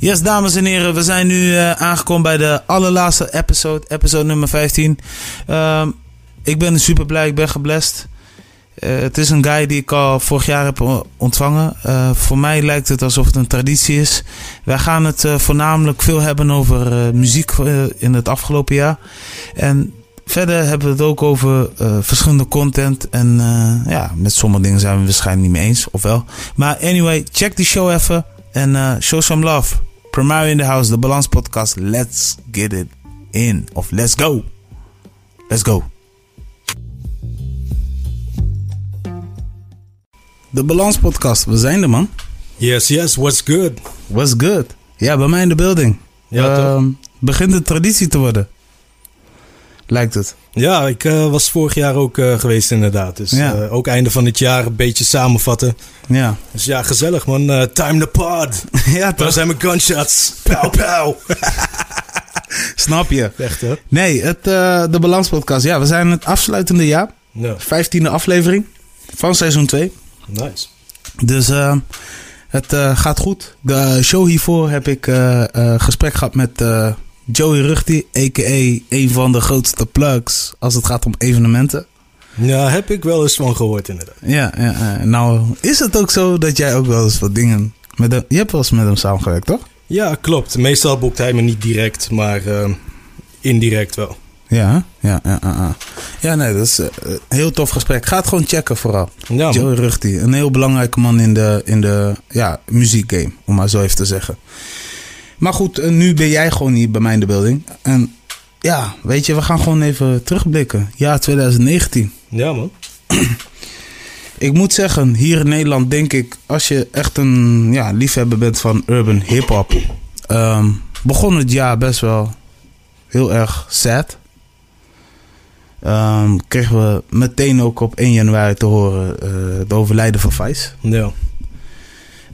Yes, dames en heren, we zijn nu uh, aangekomen bij de allerlaatste episode, episode nummer 15. Uh, ik ben super blij, ik ben geblest. Uh, het is een guy die ik al vorig jaar heb ontvangen. Uh, voor mij lijkt het alsof het een traditie is. Wij gaan het voornamelijk veel hebben over muziek in het afgelopen jaar. En verder hebben we het ook over verschillende content. En ja, met sommige dingen zijn we waarschijnlijk niet mee eens, of wel. Maar anyway, check die show even en show some love. Primario in the house, de Balans Podcast. Let's get it in. Of let's go. Let's go. De Balans Podcast, we zijn er man. Yes, yes, what's good? What's good? Ja, bij mij in de building. Ja, uh, begint een traditie te worden. Lijkt het. Ja, ik uh, was vorig jaar ook uh, geweest inderdaad. Dus ja. uh, ook einde van het jaar een beetje samenvatten. Ja. Dus ja, gezellig man. time to pod. ja? Daar zijn mijn gunshots. Pauw, pauw. Snap je? Echt hè? Nee, het, de Balanspodcast. Ja, we zijn het afsluitende jaar. Ja. Vijftiende aflevering van seizoen 2. Nice. Dus het gaat goed. De show hiervoor heb ik gesprek gehad met... Joey Rugti, a.k.a. een van de grootste plugs als het gaat om evenementen. Ja, heb ik wel eens van gehoord inderdaad. Ja, ja nou is het ook zo dat jij ook wel eens wat dingen... Met hem, je hebt wel eens met hem samengewerkt, toch? Ja, klopt. Meestal boekt hij me niet direct, maar uh, indirect wel. Ja, ja, ja, ja. Ja, nee, dat is een heel tof gesprek. Ga het gewoon checken vooral. Ja, Joey Rugti, een heel belangrijke man in de, in de ja, muziekgame, om maar zo even te zeggen. Maar goed, nu ben jij gewoon hier bij mij in de building. En ja, weet je, we gaan gewoon even terugblikken. Ja, 2019. Ja, man. ik moet zeggen, hier in Nederland denk ik, als je echt een ja, liefhebber bent van urban hip-hop, um, begon het jaar best wel heel erg sad. Um, kregen we meteen ook op 1 januari te horen uh, het overlijden van Vice. Ja.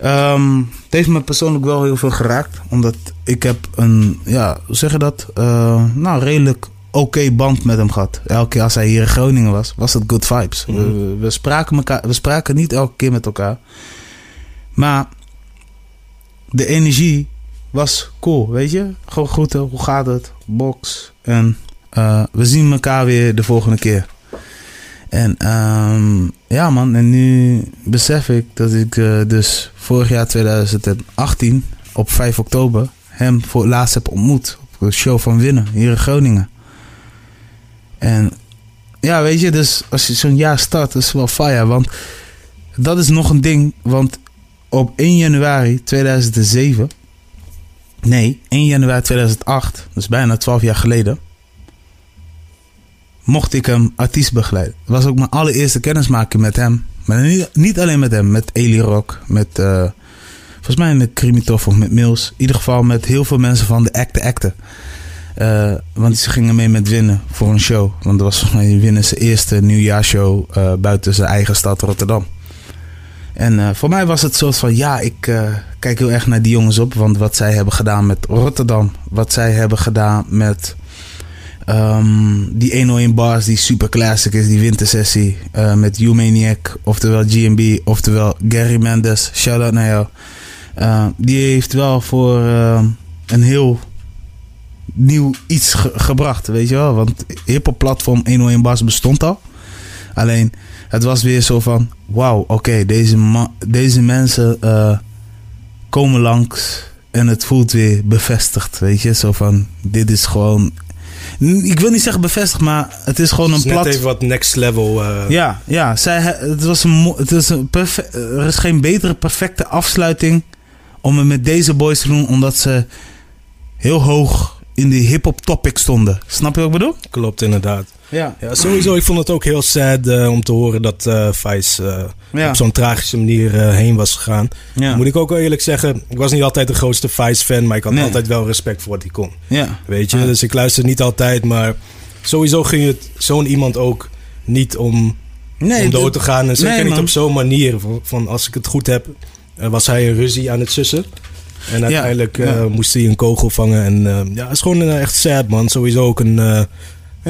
Um, het heeft me persoonlijk wel heel veel geraakt. Omdat ik heb een, ja, hoe zeg je dat? Uh, nou, redelijk oké okay band met hem gehad. Elke keer als hij hier in Groningen was, was het good vibes. Mm we, we, spraken elkaar, we spraken niet elke keer met elkaar. Maar de energie was cool, weet je? Gewoon groeten, hoe gaat het? Box. En uh, we zien elkaar weer de volgende keer. En um, ja man, en nu besef ik dat ik uh, dus vorig jaar 2018 op 5 oktober hem voor het laatst heb ontmoet. Op de show van Winnen hier in Groningen. En ja, weet je, dus als je zo'n jaar start, is wel fire. Want dat is nog een ding, want op 1 januari 2007, nee, 1 januari 2008, dus bijna 12 jaar geleden, mocht ik hem artiest begeleiden. Was ook mijn allereerste kennismaking met hem. Maar niet, niet alleen met hem, met Eli Rock, met uh, volgens mij met Krimitov of met Mills. In ieder geval met heel veel mensen van de Acte Acte. Uh, want ze gingen mee met Winnen voor een show. Want dat was volgens mij Winnen zijn eerste nieuwjaarshow uh, buiten zijn eigen stad Rotterdam. En voor mij was het soort van, ja, ik kijk heel erg naar die jongens op. Want wat zij hebben gedaan met Rotterdam, wat zij hebben gedaan met Um, die 101 bars die super classic is, die wintersessie uh, met U-Maniac, oftewel GMB, oftewel Gary Mendes. Shout out naar. Uh, die heeft wel voor uh, een heel nieuw iets ge gebracht, weet je wel. Want hip-hop platform 101 bars bestond al. Alleen het was weer zo van: wauw, oké, deze, deze mensen komen langs en het voelt weer bevestigd, weet je. Zo van: dit is gewoon ik wil niet zeggen bevestigd, maar het is gewoon een plat... Net even wat next level. Uh... Ja, ja zij, het was een, het is een perfect, er is geen betere perfecte afsluiting om het met deze boys te doen, omdat ze heel hoog in die hip-hop topic stonden. Snap je wat ik bedoel? Klopt, inderdaad. Ja. ja, sowieso. Ik vond het ook heel sad uh, om te horen dat uh, Vice ja. op zo'n tragische manier heen was gegaan. Ja. Moet ik ook wel eerlijk zeggen, ik was niet altijd de grootste Vice-fan, maar ik had nee. altijd wel respect voor wat hij kon. Ja. Weet je, dus ik luister niet altijd, maar sowieso ging het zo'n iemand ook niet om, nee, om dood te gaan. En zeker nee, niet op zo'n manier. Van, van, als ik het goed heb, was hij een ruzie aan het sussen. En uiteindelijk ja. moest hij een kogel vangen. En ja, het is gewoon echt sad, man. Sowieso ook een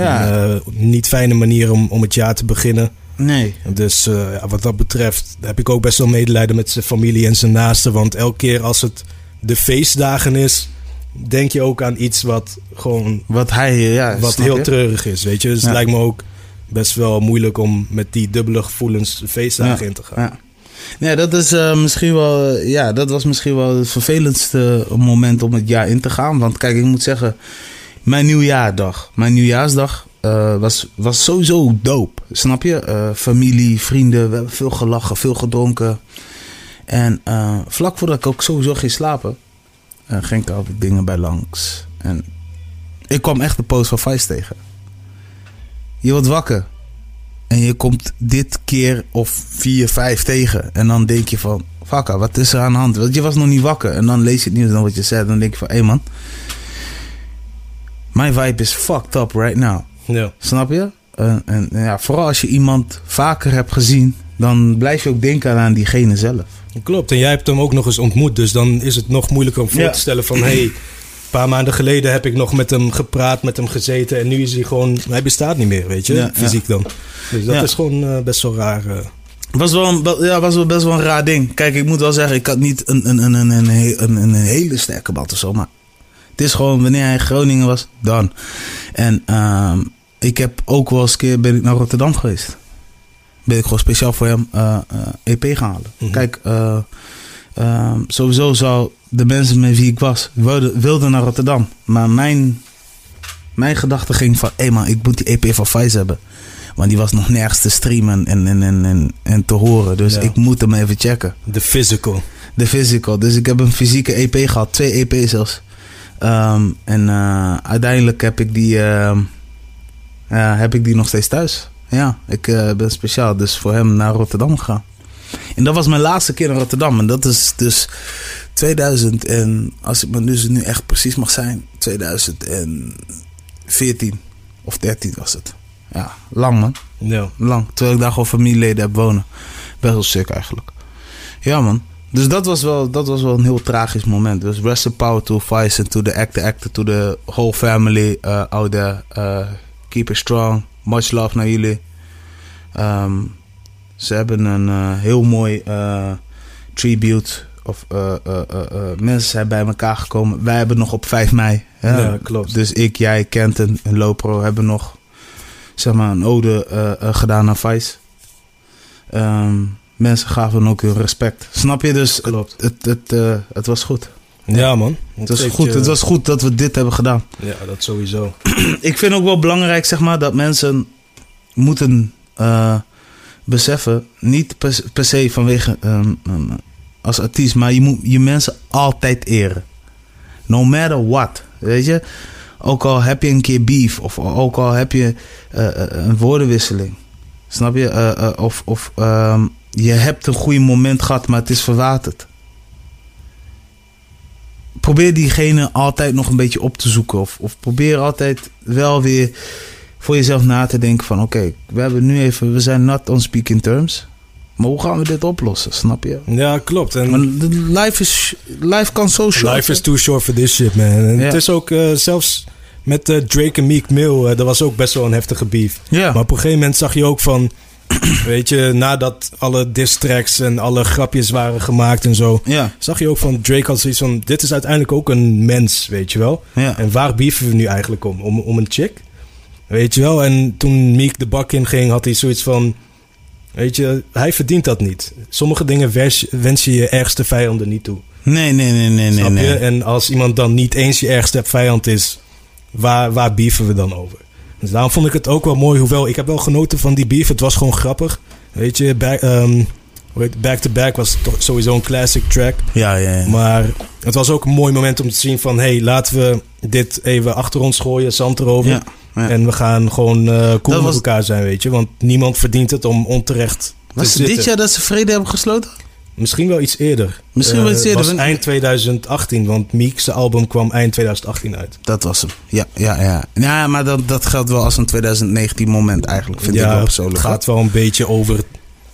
ja. Een, uh, niet fijne manier om, om het jaar te beginnen. Nee. Dus uh, ja, wat dat betreft heb ik ook best wel medelijden met zijn familie en zijn naasten. Want elke keer als het de feestdagen is, denk je ook aan iets wat gewoon. Wat hij, ja. Wat heel treurig is, weet je. Dus het lijkt me ook best wel moeilijk om met die dubbele gevoelens de feestdagen in te gaan. Ja. Ja, dat is uh, misschien wel. Ja, dat was misschien wel het vervelendste moment om het jaar in te gaan. Want kijk, ik moet zeggen, mijn nieuwjaardag, mijn nieuwjaarsdag uh, was, was sowieso dope. Snap je? Uh, familie, vrienden, veel gelachen, veel gedronken. En vlak voordat ik ook sowieso ging slapen, ging ik altijd dingen bij langs. En ik kwam echt de post van Vice tegen. Je wordt wakker. En je komt dit keer of vier, vijf tegen. En dan denk je van, fakka, wat is er aan de hand? Want je was nog niet wakker. En dan lees je het nieuws dan wat je zei. Dan denk je van, hé hey man. Mijn vibe is fucked up right now. Ja. Snap je? En, en, ja, vooral als je iemand vaker hebt gezien, dan blijf je ook denken aan diegene zelf. Klopt, en jij hebt hem ook nog eens ontmoet, dus dan is het nog moeilijker om voor te stellen van... hey, een paar maanden geleden heb ik nog met hem gepraat, met hem gezeten. En nu is hij gewoon, hij bestaat niet meer, weet je, fysiek dan. Dus dat is gewoon uh, best wel raar. Uh. Was wel, een, ja, was wel best wel een raar ding. Kijk, ik moet wel zeggen, ik had niet een, een, een, een, een, een hele sterke band of zo. Maar het is gewoon, wanneer hij in Groningen was, dan. En uh, ik heb ook wel eens een keer ben ik naar Rotterdam geweest. Ben ik gewoon speciaal voor hem uh, EP gaan halen. Mm -hmm. Kijk, ehm, sowieso zou de mensen met wie ik was, wilden, wilden naar Rotterdam. Maar mijn, mijn gedachte ging van, hé hey man, ik moet die EP van Vice hebben. Want die was nog nergens te streamen en, en, en, en, en te horen. Dus ik moet hem even checken. De physical. De physical. Dus ik heb een fysieke EP gehad. Twee EP's zelfs. Um, en uh, uiteindelijk heb ik, die, uh, uh, heb ik die nog steeds thuis. Ja, ik eh, ben speciaal dus voor hem naar Rotterdam gegaan. En dat was mijn laatste keer naar Rotterdam. En dat is dus 2000 en als ik me dus nu echt precies mag zijn, 2014 of 13 was het. Ja, lang man. Ja. Lang. Terwijl ik daar gewoon familieleden heb wonen. Best wel sick eigenlijk. Ja man. Dus dat was wel, dat was wel een heel tragisch moment. Dus rest in power to Vice and to the actor, actor, to the whole family uh, out there. Uh, keep it strong. Much love naar jullie. Um, ze hebben een uh, heel mooi uh, tribute of uh, uh, mensen zijn bij elkaar gekomen. Wij hebben nog op 5 mei. Hè? Ja, klopt. Dus ik, jij, Kenton en Lopro hebben nog zeg maar, een ode gedaan aan Vice. Um, mensen gaven ook hun respect. Snap je? Dus klopt. Het, het, het, het was goed. Ja, man. Het was, goed. het was goed dat we dit hebben gedaan. Ja, dat sowieso. ik vind ook wel belangrijk, zeg maar, dat mensen moeten beseffen, niet per, per se vanwege um, um, als artiest, maar je moet je mensen altijd eren. No matter what, weet je. Ook al heb je een keer beef of ook al heb je uh, een woordenwisseling, snap je? Uh, of of um, je hebt een goede moment gehad, maar het is verwaterd. Probeer diegene altijd nog een beetje op te zoeken. Of, of probeer altijd wel weer voor jezelf na te denken van... oké, okay, we hebben nu even... we zijn not on speaking terms. Maar hoe gaan we dit oplossen, snap je? Ja, klopt. En maar life, is, life kan zo short. Life is too short for this shit, man. En ja. Het is ook uh, zelfs met uh, Drake en Meek Mill... Uh, dat was ook best wel een heftige beef. Ja. Maar op een gegeven moment zag je ook van... weet je, nadat alle diss tracks en alle grapjes waren gemaakt en zo... Ja. zag je ook van Drake had zoiets van... dit is uiteindelijk ook een mens, weet je wel? Ja. En waar beefen we nu eigenlijk om? Om, om een chick? Weet je wel? En toen Meek de bak in ging, had hij zoiets van... Weet je, hij verdient dat niet. Sommige dingen wens, wens je je ergste vijanden niet toe. Nee, nee, nee, nee, Snap nee. Je? En als iemand dan niet eens je ergste vijand is, waar, waar beefen we dan over? Dus daarom vond ik het ook wel mooi. Hoewel, ik heb wel genoten van die beef. Het was gewoon grappig. Weet je, back, um, back to Back was toch sowieso een classic track. Ja, ja, ja. Maar het was ook een mooi moment om te zien van... hey, laten we dit even achter ons gooien, zand erover. Ja. Ja. En we gaan gewoon uh, cool met elkaar zijn, weet je. Want niemand verdient het om onterecht was te zitten. dit jaar dat ze vrede hebben gesloten? Misschien wel iets eerder. Misschien wel iets eerder. Het was eind 2018, want Meek's album kwam eind 2018 uit. Dat was hem. Ja, ja, ja. Ja, maar dat, dat geldt wel als een 2019 moment eigenlijk, vind ja, ik wel persoonlijk. Het gaat wel een beetje over,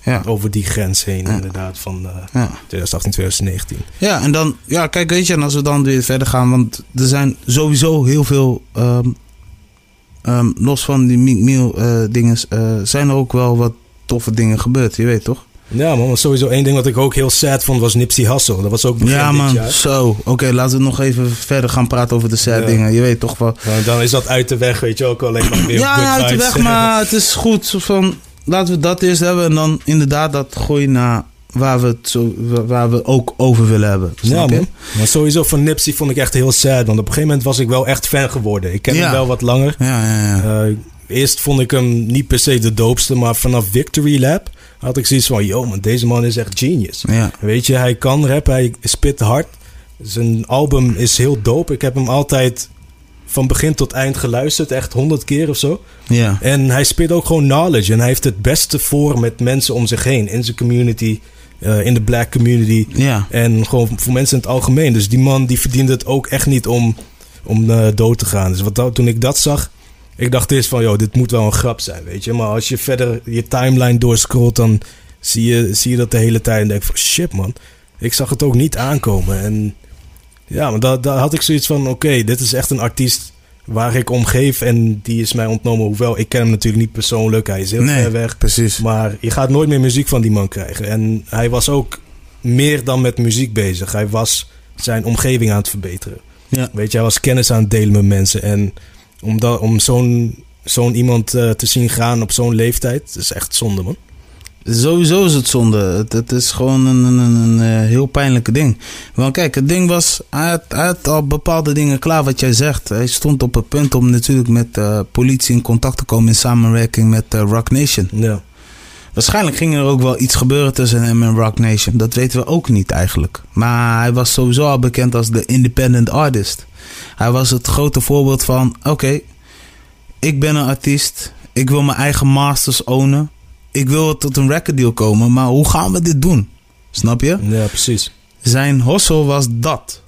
ja. over die grens heen, Ja. inderdaad, van uh, Ja. 2018, 2019. Ja, en dan, ja, kijk, weet je, en als we dan weer verder gaan, want er zijn sowieso heel veel, ehm, ehm, los van die Meek Mill eh, dingen, eh, zijn er ook wel wat toffe dingen gebeurd, je weet toch? Ja, man. Sowieso één ding wat ik ook heel sad vond was Nipsey Hussle. Dat was ook begin Ja, man. Zo. Oké, laten we nog even verder gaan praten over de sad Ja. dingen. Je weet toch wel. Nou, dan is dat uit de weg, weet je ook alleen maar weer Ja, uit de weg, maar het is goed. Van, laten we dat eerst hebben en dan inderdaad dat gooien naar waar we, het zo, waar we ook over willen hebben. Ja, je? man. Maar sowieso van Nipsey vond ik echt heel sad. Want op een gegeven moment was ik wel echt fan geworden. Ik ken Ja. hem wel wat langer. Ja, ja, ja. Eh, eerst vond ik hem niet per se de doopste. Maar vanaf Victory Lab had ik zoiets van... Yo man, deze man is echt genius. ja. Weet je, hij kan rappen. Hij spit hard. Zijn album is heel dope. Ik heb hem altijd van begin tot eind geluisterd. Echt honderd keer of zo. ja. En hij spit ook gewoon knowledge. En hij heeft het beste voor met mensen om zich heen. In zijn community. eh, in de black community. Ja. En gewoon voor mensen in het algemeen. Dus die man die verdiende het ook echt niet om, om eh, dood te gaan. Dus wat, toen ik dat zag, ik dacht eerst van, joh, dit moet wel een grap zijn, weet je. Maar als je verder je timeline doorscrollt, dan zie je, zie je dat de hele tijd en denk van, shit man. Ik zag het ook niet aankomen. En ja, maar daar, daar had ik zoiets van, oké, dit is echt een artiest waar ik om geef. En die is mij ontnomen. Hoewel, ik ken hem natuurlijk niet persoonlijk. Hij is heel Nee, ver weg. precies. Maar je gaat nooit meer muziek van die man krijgen. En hij was ook meer dan met muziek bezig. Hij was zijn omgeving aan het verbeteren. Ja. Weet je, hij was kennis aan het delen met mensen. En om, dat, om zo'n zo'n iemand eh, te zien gaan op zo'n leeftijd, is echt zonde, man. Sowieso is het zonde. Het, het is gewoon een, een, een, een, eh, heel pijnlijke ding. Want kijk, het ding was, hij had, hij had al bepaalde dingen klaar wat jij zegt. Hij stond op het punt om natuurlijk met eh, politie in contact te komen in samenwerking met Rock Nation. Ja. Waarschijnlijk ging er ook wel iets gebeuren tussen hem en Rock Nation. Dat weten we ook niet eigenlijk. Maar hij was sowieso al bekend als de independent artist. Hij was het grote voorbeeld van: oké, ik ben een artiest. Ik wil mijn eigen masters ownen. Ik wil tot een record deal komen. Maar hoe gaan we dit doen? Snap je? ja, precies. Zijn hustle was dat.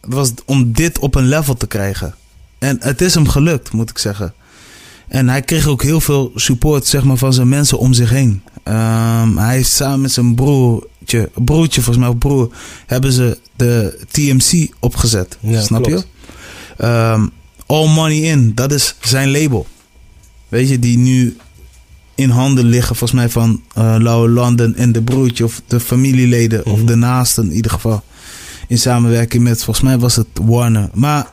Het was om dit op een level te krijgen. En het is hem gelukt, moet ik zeggen. En hij kreeg ook heel veel support zeg maar, van zijn mensen om zich heen. Ehm, hij heeft samen met zijn broertje, broertje volgens mij, of broer, hebben ze de TMC opgezet. Ja, snap klopt. je? Ehm, All Money In, dat is zijn label. Weet je, die nu in handen liggen, volgens mij van eh Lauwe London en de broertje of de familieleden of Mhm. de naasten in ieder geval. In samenwerking met, volgens mij was het Warner. Maar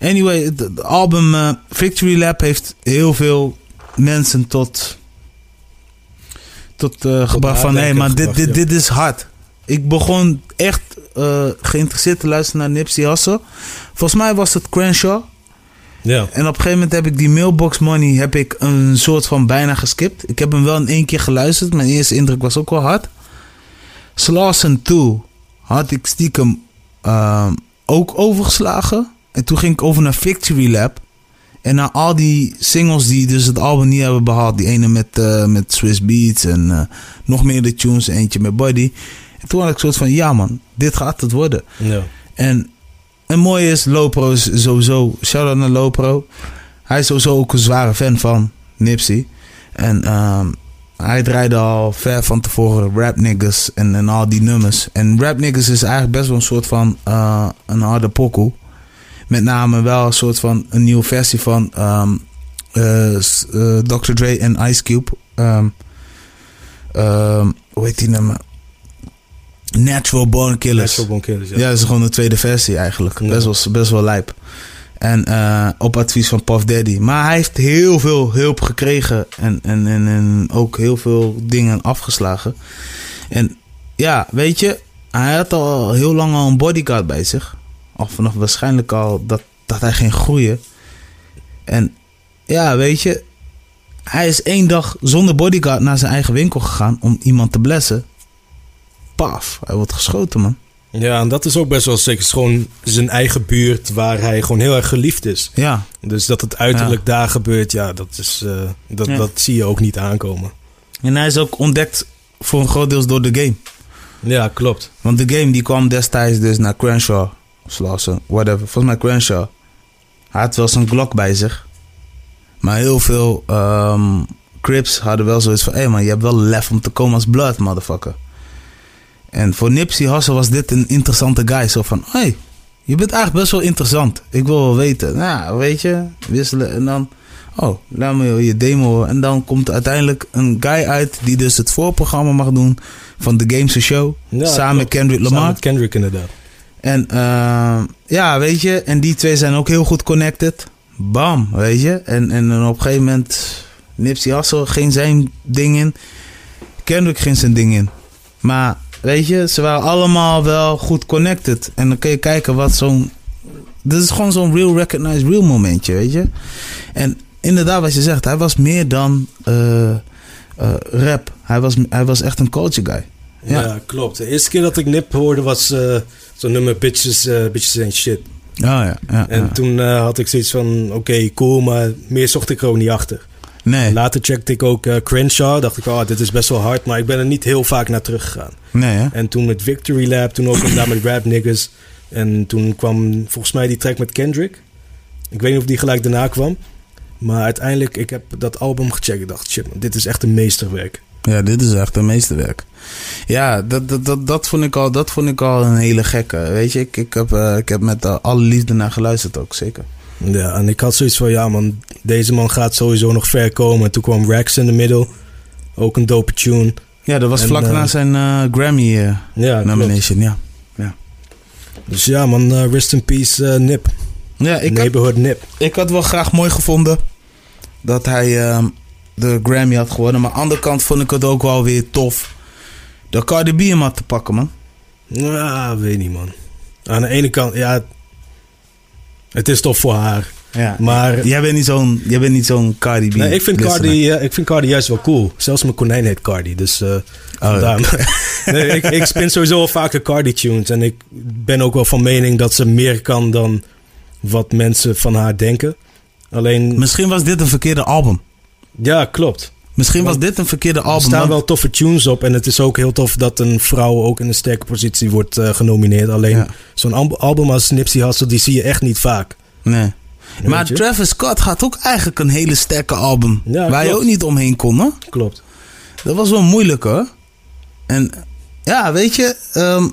anyway, het, album eh, Victory Lab heeft heel veel mensen tot, tot gebracht van, hé, maar dit, dit, dit is hard. Ik begon echt eh, geïnteresseerd te luisteren naar Nipsey Hussle. Volgens mij was het Crenshaw. Ja. En op een gegeven moment heb ik die mailbox money heb ik een soort van bijna geskipt. Ik heb hem wel in één keer geluisterd. Mijn eerste indruk was ook wel hard. Slauson 2 had ik stiekem ehm, ook overgeslagen. En toen ging ik over naar Victory Lab. En naar al die singles die dus het album niet hebben behaald. Die ene met, eh, met Swiss Beats en eh, nog meer de tunes. Eentje met Body. En toen had ik soort van, ja man, dit gaat het worden. Ja. En het mooie is, Lopro is sowieso, shout-out naar Lopro. Hij is sowieso ook een zware fan van Nipsey. En ehm, hij draaide al ver van tevoren rap niggas en, en al die nummers. En rap niggas is eigenlijk best wel een soort van eh, een harde pokoe. Met name wel een soort van een nieuwe versie van ehm, eh, eh, Dr. Dre en Ice Cube. Ehm, hoe heet die nummer? Natural Born Killers. Natural Born Killers, ja. Ja, dat is gewoon de tweede versie eigenlijk. Best, wel, best wel lijp. En eh, op advies van Puff Daddy. Maar hij heeft heel veel hulp gekregen. En, en, en, en ook heel veel dingen afgeslagen. En ja, weet je. Hij had al heel lang al een bodyguard bij zich. Al vanaf waarschijnlijk al dat, dat hij ging groeien. En ja, weet je. Hij is één dag zonder bodyguard naar zijn eigen winkel gegaan om iemand te blessen. Paf, hij wordt geschoten, man. Ja, en dat is ook best wel zeker. Het is gewoon zijn eigen buurt waar hij gewoon heel erg geliefd is. Ja, Dus dat het uiterlijk daar gebeurt, ja, dat, is, eh, dat, Ja. dat zie je ook niet aankomen. En hij is ook ontdekt voor een groot deel door de game. Ja, klopt. Want de game die kwam destijds dus naar Crenshaw. Of Slauson, whatever. Volgens mij Crenshaw. Hij had wel zijn Glock bij zich. Maar heel veel ehm, Crips hadden wel zoiets van... Hé man, je hebt wel lef om te komen als Blood, motherfucker. En voor Nipsey Hussle was dit een interessante guy. Zo van, hé, hey, je bent eigenlijk best wel interessant. Ik wil wel weten. Nou, weet je, wisselen. En dan Oh, laat me je demo. En dan komt uiteindelijk een guy uit die dus het voorprogramma mag doen van The Games Show. Ja, samen met. Kendrick Samen Lamar. met Kendrick inderdaad. En eh, ja, weet je, en die twee zijn ook heel goed connected. Bam, weet je. En, en op een gegeven moment, Nipsey Hussle ging zijn ding in. Kendrick ging zijn ding in. Maar weet je, ze waren allemaal wel goed connected. En dan kun je kijken wat zo'n... Dit is gewoon zo'n real recognized real momentje, weet je. En inderdaad, wat je zegt, hij was meer dan eh, eh, rap. Hij was, hij was echt een culture guy. Ja. Ja. klopt. De eerste keer dat ik Nip hoorde was eh, zo'n nummer Bitches, Bitches Ain't Shit. Oh ja, ja. En ja. toen had ik zoiets van, oké, cool, maar meer zocht ik er ook niet achter. Nee, Later checkte ik ook eh, Crenshaw. Dacht ik, oh, dit is best wel hard, maar ik ben er niet heel vaak naar teruggegaan. nee hè? En toen met Victory Lab, toen ook inderdaad met Rap Niggas. En toen kwam volgens mij die track met Kendrick. Ik weet niet of die gelijk daarna kwam. Maar uiteindelijk, ik heb dat album gecheckt. Ik dacht, shit man, dit is echt een meesterwerk. Ja, dit is echt een meesterwerk. Ja, dat, dat, dat, dat, vond ik al, dat vond ik al een hele gekke. Weet je, ik, ik, heb, eh, ik heb met eh, alle liefde naar geluisterd ook, zeker. Ja, en ik had zoiets van, ja man, deze man gaat sowieso nog ver komen. En toen kwam Rex in de middel. Ook een dope tune. Ja, dat was En, vlak eh, na zijn eh, Grammy eh, Ja, klopt. nomination, ja. Dus ja man, rest in peace Nip. Ja, ik had, Neighborhood Nip. ik had wel graag mooi gevonden dat hij ehm, de Grammy had gewonnen. Maar aan de andere kant vond ik het ook wel weer tof dat Cardi B hem had te pakken, man. Ja, weet niet man. Aan de ene kant, ja, het is tof voor haar. Ja. Maar Jij bent niet zo'n, jij bent niet zo'n Cardi B. Nee, ik vind, listener. Cardi, eh, ik vind Cardi juist wel cool. Zelfs mijn konijn heet Cardi. Dus eh vandaar. nee, ik, ik spin sowieso wel vaker Cardi-tunes. En ik ben ook wel van mening dat ze meer kan dan wat mensen van haar denken. Alleen, Misschien was dit een verkeerde album. ja, klopt. Misschien was dit een verkeerde Er album. staan want- wel toffe tunes op. En het is ook heel tof dat een vrouw ook in een sterke positie wordt eh, genomineerd. Alleen, Ja. zo'n al- album als Nipsey Hussle, die zie je echt niet vaak. Nee. Maar? Travis Scott had ook eigenlijk een hele sterke album. Ja, waar je ook niet omheen kon, hoor. Klopt. Dat was wel moeilijk, hoor. En ja, weet je... ehm,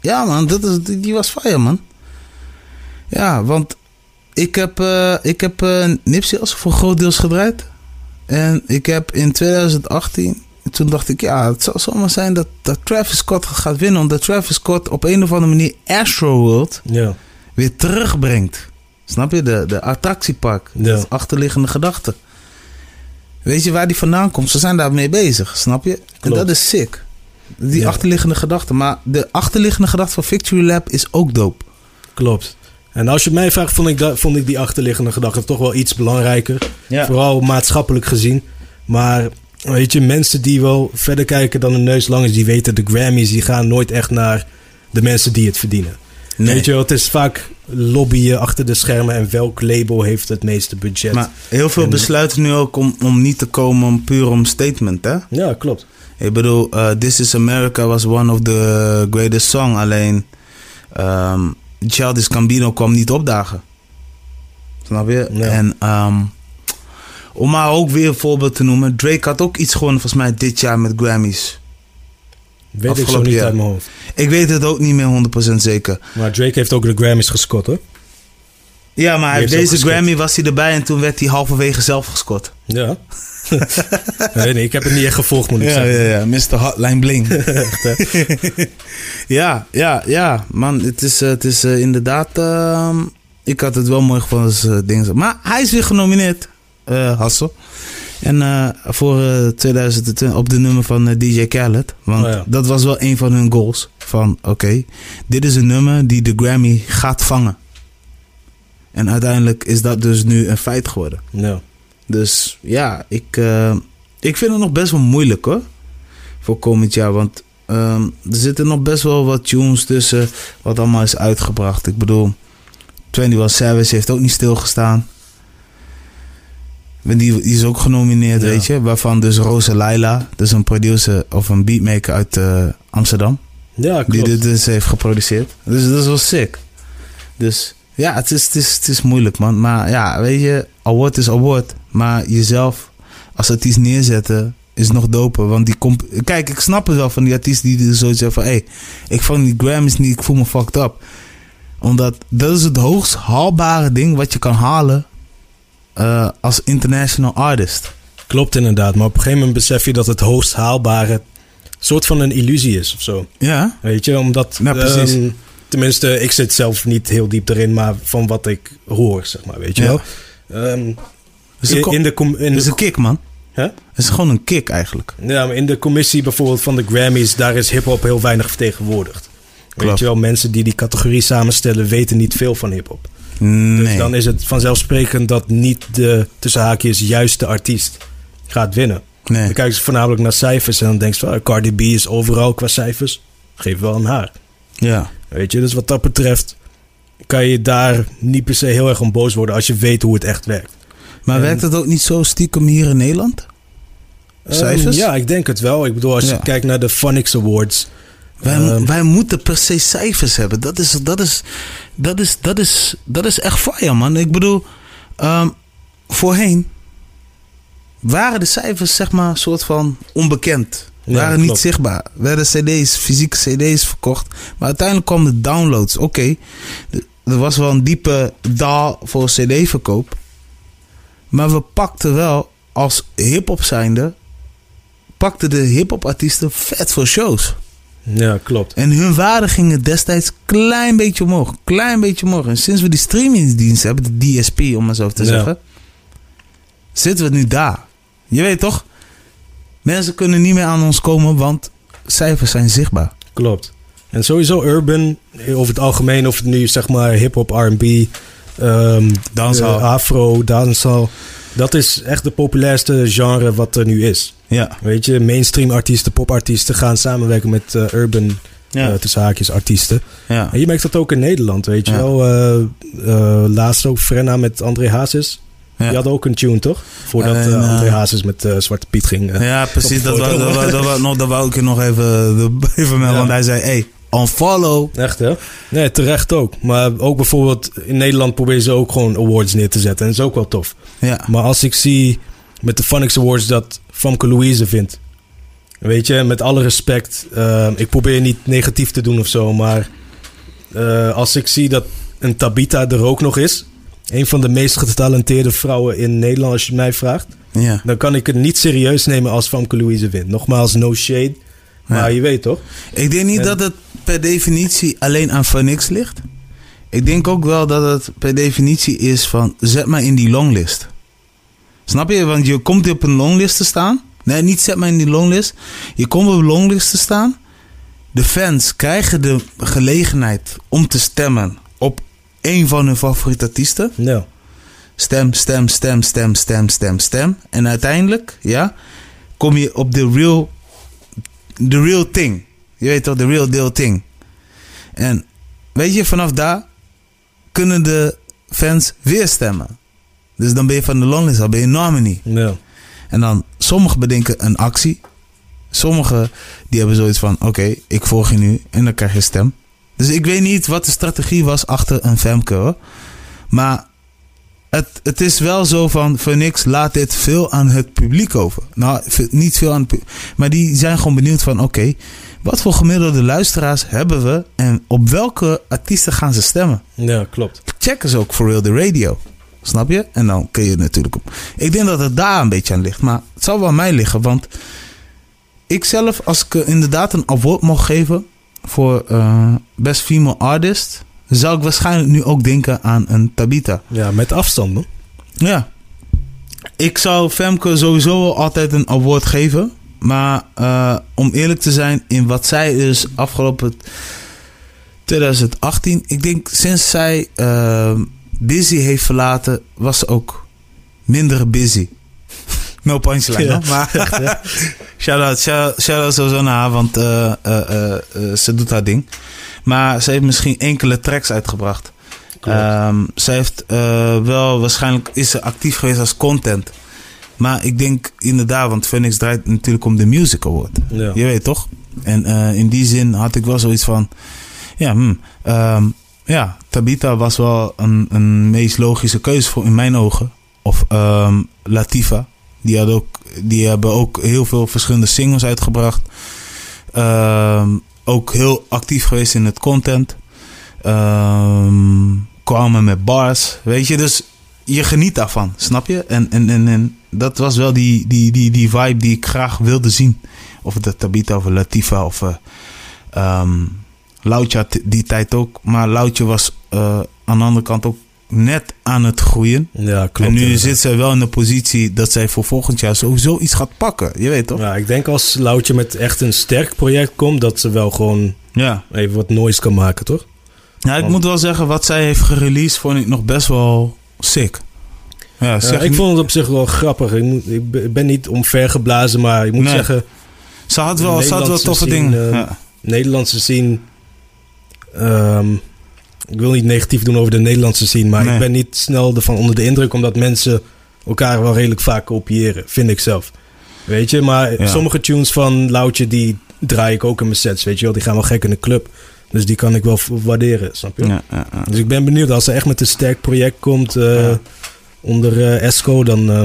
ja, man, dat is, die, die was fire, man. Ja, want ik heb, eh ik heb eh, Nipsey Hussle voor groot deels gedraaid. En ik heb in 2018... Toen dacht ik, ja, het zou zomaar zijn dat, dat Travis Scott gaat winnen. Omdat Travis Scott op een of andere manier Astroworld Ja. weer terugbrengt. Snap je? De, de attractiepark. Ja. Is achterliggende gedachte. Weet je waar die vandaan komt? Ze zijn daarmee bezig, snap je? En dat is sick. Die Ja. achterliggende gedachte. Maar de achterliggende gedachte van Victory Lab is ook dope. Klopt. En als je mij vraagt, vond ik, dat, vond ik die achterliggende gedachte toch wel iets belangrijker. Ja. Vooral maatschappelijk gezien. Maar weet je, mensen die wel verder kijken dan een neus lang is, die weten de Grammys, die gaan nooit echt naar de mensen die het verdienen. Nee. Weet je wel, het is vaak lobbyen achter de schermen en welk label heeft het meeste budget. Maar heel veel En- besluiten nu ook om, om niet te komen om puur om statement, hè? ja, klopt. Ik bedoel, eh, This is America was one of the greatest song. Alleen, ehm Childish Gambino kwam niet opdagen. Snap je? Ja. En ehm, om maar ook weer een voorbeeld te noemen. Drake had ook iets gewonnen volgens mij dit jaar met Grammys. Weet ik zo Afgelopen niet jaar. uit mijn hoofd. Ik weet het ook niet meer 100% zeker. Maar Drake heeft ook de Grammys gescot, hoor. Ja, maar deze. Grammy was hij erbij en toen werd hij halverwege zelf gescoord. Ja. nee, nee, ik heb het niet echt gevolgd, moet ik Ja, zeggen. ja, ja. Mr. Hotline Bling. ja, ja, ja. Man, het is, eh, het is eh, inderdaad... ehm, ik had het wel mooi gevonden als eh, ding. Maar hij is weer genomineerd, Hassel. En voor eh 2020 op de nummer van DJ Khaled. Want Oh ja. dat was wel een van hun goals. Van oké, dit is een nummer die de Grammy gaat vangen. En uiteindelijk is dat dus nu een feit geworden. Ja. Dus ja, ik, eh, ik vind het nog best wel moeilijk hoor. Voor komend jaar. Want ehm, er zitten nog best wel wat tunes tussen. Wat allemaal is uitgebracht. Ik bedoel, 21 Savage heeft ook niet stilgestaan. Die, die is ook genomineerd, Ja. weet je. Waarvan dus Rosa Laila. Dus een producer of een beatmaker uit eh, Amsterdam. Ja, Die klopt. dit dus heeft geproduceerd. Dus dat is wel sick. Dus ja, het is, het, is, het is moeilijk, man. Maar ja, weet je, award is award. Maar jezelf als artiest neerzetten is nog doper. Want die komt. Kijk, ik snap het wel van die artiesten die zoiets hebben van: hé, hey, ik vang die Grammys niet, ik voel me fucked up. Omdat dat is het hoogst haalbare ding wat je kan halen eh, als international artist. Klopt inderdaad, maar op een gegeven moment besef je dat het hoogst haalbare soort van een illusie is of zo. Ja, Weet je, omdat. Ja, precies. ehm, tenminste, ik zit zelf niet heel diep erin, maar van wat ik hoor, zeg maar, weet je Ja. wel. Ehm, is een in, in de, in het is de, een kick, man. Hè? Het is gewoon een kick eigenlijk. ja, maar in de commissie bijvoorbeeld van de Grammys, daar is hip-hop heel weinig vertegenwoordigd. Weet je wel, mensen die die categorie samenstellen weten niet veel van hip-hop. Nee. Dus dan is het vanzelfsprekend dat niet de tussen haakjes juiste artiest gaat winnen. nee. Dan kijken ze voornamelijk naar cijfers en dan denk je van Cardi B is overal qua cijfers. Geef wel aan haar. Ja. Weet je, dus wat dat betreft kan je daar niet per se heel erg om boos worden als je weet hoe het echt werkt. Maar En- werkt het ook niet zo stiekem hier in Nederland? Cijfers? Ehm, ja, ik denk het wel. Ik bedoel, als Ja. je kijkt naar de Phonics Awards. Wij, Ehm, wij moeten per se cijfers hebben. Dat is, dat is, dat is, dat is, dat is echt fire, man. Ik bedoel, ehm, voorheen waren de cijfers, zeg maar, soort van onbekend. Waren niet klopt. zichtbaar. Werden cd's, fysieke cd's verkocht. Maar uiteindelijk kwamen de downloads. Oké, er was wel een diepe daal voor cd-verkoop. Maar we pakten wel, als hip-hop zijnde, pakten de hip-hop artiesten vet voor shows. ja, klopt. En hun waarde gingen destijds klein beetje omhoog. Klein beetje omhoog. En sinds we die streamingsdienst hebben, de DSP om maar zo te Ja. zeggen, zitten we nu daar. Je weet toch? Mensen kunnen niet meer aan ons komen, want cijfers zijn zichtbaar. Klopt. En sowieso urban, over het algemeen, of het nu zeg maar hip-hop, RB, ehm Dancehall. eh, afro, dancehall. Dat is echt de populairste genre wat er nu is. Ja. Weet je, mainstream artiesten, popartiesten gaan samenwerken met eh, urban, Ja. eh, tussen haakjes, artiesten. ja. En je merkt dat ook in Nederland, weet je Ja. wel. Eh, eh, laatst ook Frenna met André Hazes. Ja. Die had ook een tune, toch? Voordat En, eh, eh, André Hazes met eh, Zwarte Piet ging. Ja, precies. Dat wou, dat, wou, dat, wou, nog- dat wou ik je nog even, even melden. Ja. Want hij zei, hey, unfollow. Echt, hè? Nee, terecht ook. Maar ook bijvoorbeeld in Nederland proberen ze ook gewoon awards neer te zetten. En dat is ook wel tof. Ja. Maar als ik zie met de Phonics Awards dat Famke Louise vindt. Weet je, met alle respect. ik probeer niet negatief te doen of zo. Maar als ik zie dat een Tabita er ook nog is. Een van de meest getalenteerde vrouwen in Nederland, als je mij vraagt. ja. Dan kan ik het niet serieus nemen als Famke Louise wint. Nogmaals, no shade. Maar Ja. je weet toch? Ik denk niet En- dat het per definitie alleen aan Phoenix ligt. Ik denk ook wel dat het per definitie is van zet mij in die longlist. Snap je? Want je komt op een longlist te staan. Nee, niet zet mij in die longlist. Je komt op een longlist te staan. De fans krijgen de gelegenheid om te stemmen op een van hun favoriete artiesten. Ja. Stem, stem, stem, stem, stem, stem, stem. En uiteindelijk, ja, kom je op de real, the real thing. Je weet toch, de real deal thing. En weet je, vanaf daar kunnen de fans weer stemmen. Dus dan ben je van de longlist, dan ben je nominee. Ja. En dan, sommigen bedenken een actie. Sommigen, die hebben zoiets van, oké, ik volg je nu. En dan krijg je stem. Dus ik weet niet wat de strategie was achter een Femke hoor. Maar het, het is wel zo van, voor niks, laat dit veel aan het publiek over. Nou, niet veel aan het publiek. Maar die zijn gewoon benieuwd van, oké, wat voor gemiddelde luisteraars hebben we? En op welke artiesten gaan ze stemmen? ja, klopt. check eens ook voor real de radio. Snap je? En dan kun je natuurlijk op. Ik denk dat het daar een beetje aan ligt. Maar het zal wel aan mij liggen. Want ik zelf, als ik eh, inderdaad een award mocht geven voor eh, Best Female Artist, zou ik waarschijnlijk nu ook denken aan een Tabita. Ja, met afstand, man. Ja. Ik zou Femke sowieso altijd een award geven. Maar eh, om eerlijk te zijn, in wat zij dus afgelopen 2018, ik denk sinds zij eh, Busy heeft verlaten, was ze ook minder busy. No punchline, Ja. maar shout-out, shout, shout-out sowieso naar haar, want eh, eh, ze doet haar ding. Maar ze heeft misschien enkele tracks uitgebracht. Ehm, zij heeft wel, waarschijnlijk is ze actief geweest als content. Maar ik denk inderdaad, want Phoenix draait natuurlijk om de Music Award. Ja. Je weet toch? En in die zin had ik wel zoiets van... Ja, hmm, ehm, ja Tabita was wel een, een meest logische keuze voor in mijn ogen. Of ehm, Latifa. Die, ook, die hebben ook heel veel verschillende singles uitgebracht. Ehm, ook heel actief geweest in het content. Ehm, kwamen met bars. Weet je, dus je geniet daarvan, snap je? En, en, en, en dat was wel die, die, die, die vibe die ik graag wilde zien. Of het Tabita of Latifa of uh, um, Loutje had die tijd ook. Maar Loutje was uh, aan de andere kant ook net aan het groeien. Ja, klopt. en nu inderdaad. zit zij wel in de positie dat zij voor volgend jaar sowieso iets gaat pakken. Je weet toch? Ja, ik denk als Loutje met echt een sterk project komt, dat ze wel gewoon Ja. even wat noise kan maken, toch? Ja, ik Want- moet wel zeggen, wat zij heeft gereleased vond ik nog best wel sick. Ja, Ja, zeg ik niet- vond het op zich wel grappig. Ik, moet, ik ben- niet omvergeblazen, maar ik moet Nee. zeggen, ze had wel, ze had wel toffe dingen. eh, ja. Nederlandse scene. ehm, ik wil niet negatief doen over de Nederlandse scene, maar Nee. ik ben niet snel ervan onder de indruk, omdat mensen elkaar wel redelijk vaak kopiëren, vind ik zelf. Weet je, maar Ja. sommige tunes van Loutje, die draai ik ook in mijn sets, weet je wel. Die gaan wel gek in de club. Dus die kan ik wel waarderen, snap je? Ja, ja, ja. Dus ik ben benieuwd, als ze echt met een sterk project komt eh, onder eh, ESCO, dan... eh,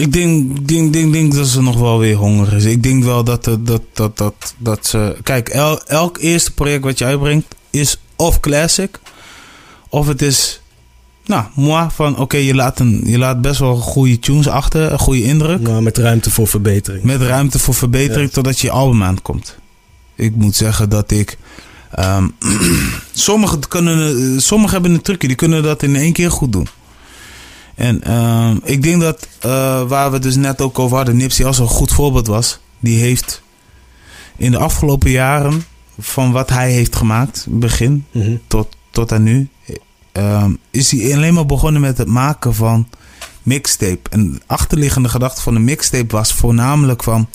Ik denk, denk, denk, denk dat ze nog wel weer honger is. Ik denk wel dat, dat, dat, dat, dat, dat ze... Kijk, el- elk eerste project wat je uitbrengt is of classic... of het is... Nou, moi, van oké, je laat een, je laat best wel goede tunes achter, een goede indruk. nou, met ruimte voor verbetering. Met ruimte voor verbetering Ja. totdat je album aankomt. Ik moet zeggen dat ik. ehm sommigen, kunnen, sommigen hebben een trucje, die kunnen dat in één keer goed doen. En ehm, ik denk dat eh, waar we dus net ook over hadden, Nipsey als een goed voorbeeld was. Die heeft in de afgelopen jaren, van wat hij heeft gemaakt, begin Mhm. tot, tot aan nu, ehm, is hij alleen maar begonnen met het maken van mixtape. En de achterliggende gedachte van de mixtape was voornamelijk van...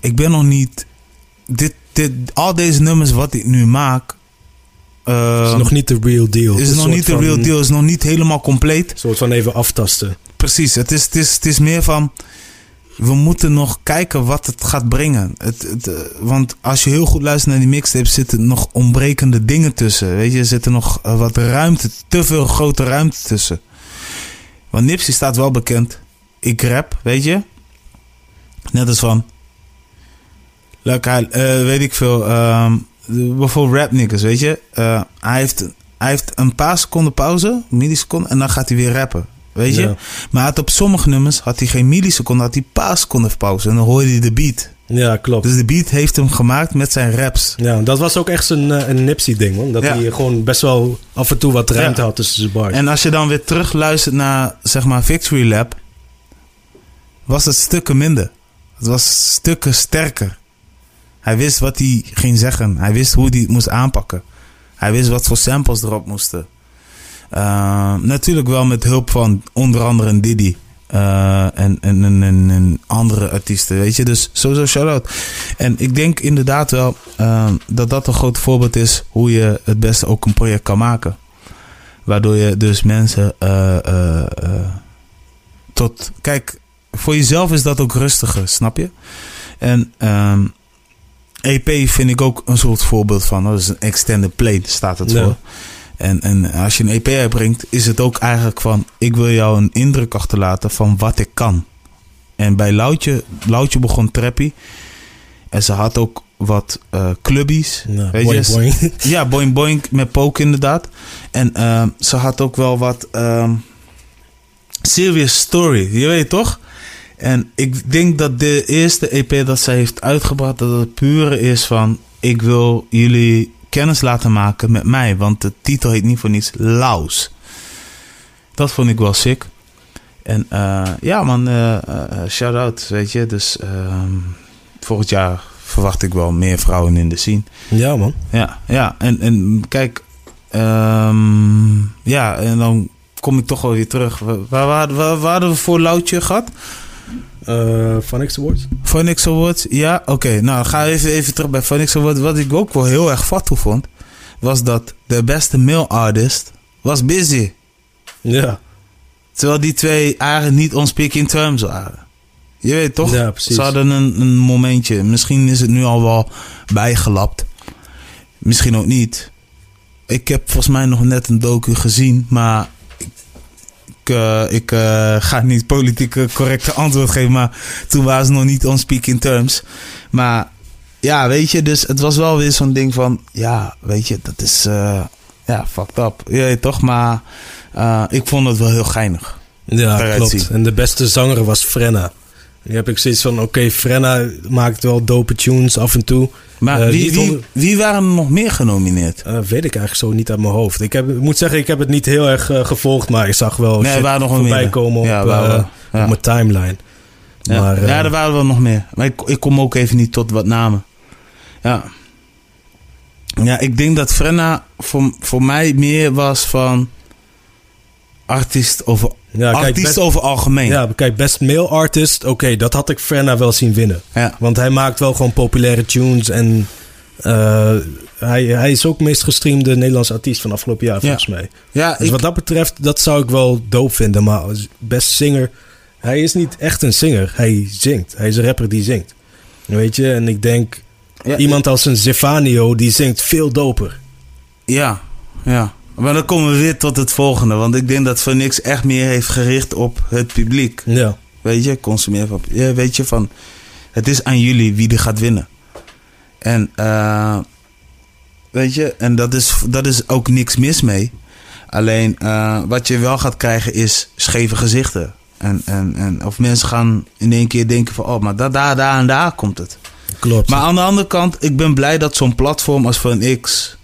Ik ben nog niet... Dit, dit, al deze nummers wat ik nu maak... Is ehm, nog niet de real deal. is nog niet de real deal. Is nog niet helemaal compleet. Een soort van even aftasten. Precies. Het is, het is, het is meer van... We moeten nog kijken wat het gaat brengen. Het, het, eh, want als je heel goed luistert naar die mixtapes... zitten nog ontbrekende dingen tussen. Weet je, er zit er nog eh, wat ruimte... te veel grote ruimte tussen. Want Nipsey staat wel bekend. Ik rap, weet je. Net als van... Leuk, hij, eh, weet ik veel... ehm, bijvoorbeeld rap niggas, weet je. Hij, heeft, hij heeft een paar seconden pauze, milliseconden... en dan gaat hij weer rappen. Weet je? Ja. Maar had op sommige nummers had hij geen milliseconde, had hij een paar seconden pauze. En dan hoorde hij de beat. Ja, klopt. Dus de beat heeft hem gemaakt met zijn raps. Ja, dat was ook echt een, eh, een Nipsey-ding, man. Dat Ja. hij gewoon best wel af en toe wat ruimte Ja. had tussen zijn bars. En als je dan weer terug luistert naar, zeg maar, Victory Lab, was het stukken minder. Het was stukken sterker. Hij wist wat hij ging zeggen. Hij wist hoe hij het moest aanpakken. Hij wist wat voor samples erop moesten. Uh, natuurlijk wel met hulp van onder andere Diddy. Uh, en, en, en, en, andere artiesten, weet je. Dus sowieso shout-out. En ik denk inderdaad wel uh, dat dat een groot voorbeeld is... hoe je het beste ook een project kan maken. Waardoor je dus mensen tot... Kijk, voor jezelf is dat ook rustiger, snap je? En um, EP vind ik ook een soort voorbeeld van. Dat is een extended play, staat het Ja. voor. En, en als je een EP uitbrengt, is het ook eigenlijk van... ik wil jou een indruk achterlaten van wat ik kan. En bij Loutje, Loutje begon trappy. En ze had ook wat uh, clubbies. Nou, weet boing, je? boing. Ja, boing boing met poke inderdaad. En uh, ze had ook wel wat um, serious story. Je weet toch? En ik denk dat de eerste EP dat zij heeft uitgebracht... dat het pure is van... ik wil jullie kennis laten maken met mij. Want de titel heet niet voor niets Laus. Dat vond ik wel sick. En uh, ja man, uh, shout-out, weet je. Dus volgend jaar verwacht ik wel meer vrouwen in de scene. Ja, man. Ja, ja. En, en kijk, um, ja, en dan kom ik toch wel weer terug. Waar, waar, waar, waar hadden we voor Loutje gehad? Uh, Phonics Awards? Phonics Awards, ja. Oké, okay, nou ga even, even terug bij Phonics Awards. Wat ik ook wel heel erg fat vond, was dat de beste male artist was Busy. Ja. Terwijl die twee eigenlijk niet on speaking terms waren. Je weet toch? Ja, precies. Ze hadden een, een momentje. Misschien is het nu al wel bijgelapt. Misschien ook niet. Ik heb volgens mij nog net een docu gezien, maar ik, uh, ik uh, ga niet politiek correcte antwoord geven. Maar toen waren ze nog niet on speaking terms. Maar ja, weet je, dus het was wel weer zo'n ding van, ja, weet je, dat is. Uh, ja, fucked up. Ja, toch? Maar eh, ik vond het wel heel geinig. Ja, klopt. zien. En de beste zanger was Frenna. Nu heb ik zoiets van, oké, Frenna maakt wel dope tunes af en toe. Maar Eh, wie, wie, waren er nog meer genomineerd? Eh, weet ik eigenlijk zo niet uit mijn hoofd. Ik, heb, ik moet zeggen, ik heb het niet heel erg eh, gevolgd, maar ik zag wel Nee, er nog voorbij meer. komen op, Ja, waren wel. Ja. op mijn timeline. Ja, Maar, ja, er waren wel nog meer. Maar ik, ik kom ook even niet tot wat namen. Ja. Ja, ik denk dat Frenna voor, voor mij meer was van artiest over, Ja, kijk, artiest best, over algemeen. ja, kijk, best male artist, oké, dat had ik Frenna wel zien winnen. Ja. Want hij maakt wel gewoon populaire tunes en eh, hij, hij is ook meest gestreamde Nederlandse artiest van afgelopen jaar, volgens mij. Ja, Dus ik, wat dat betreft, dat zou ik wel dope vinden. Maar best singer, hij is niet echt een zinger. Hij zingt. Hij is een rapper die zingt. Weet je, en ik denk, ja, iemand als een Zefanio, die zingt veel doper. Ja, ja. Maar dan komen we weer tot het volgende. Want ik denk dat Phoenix echt meer heeft gericht op het publiek. Ja, Weet je, consumeer van. Ja, weet je, van. Het is aan jullie wie er gaat winnen. En, eh, weet je, en dat is, dat is ook niks mis mee. Alleen, eh, wat je wel gaat krijgen is scheve gezichten. En, en, en, of mensen gaan in één keer denken van, oh, maar daar, daar, daar en daar komt het. klopt. Maar aan de andere kant, ik ben blij dat zo'n platform als X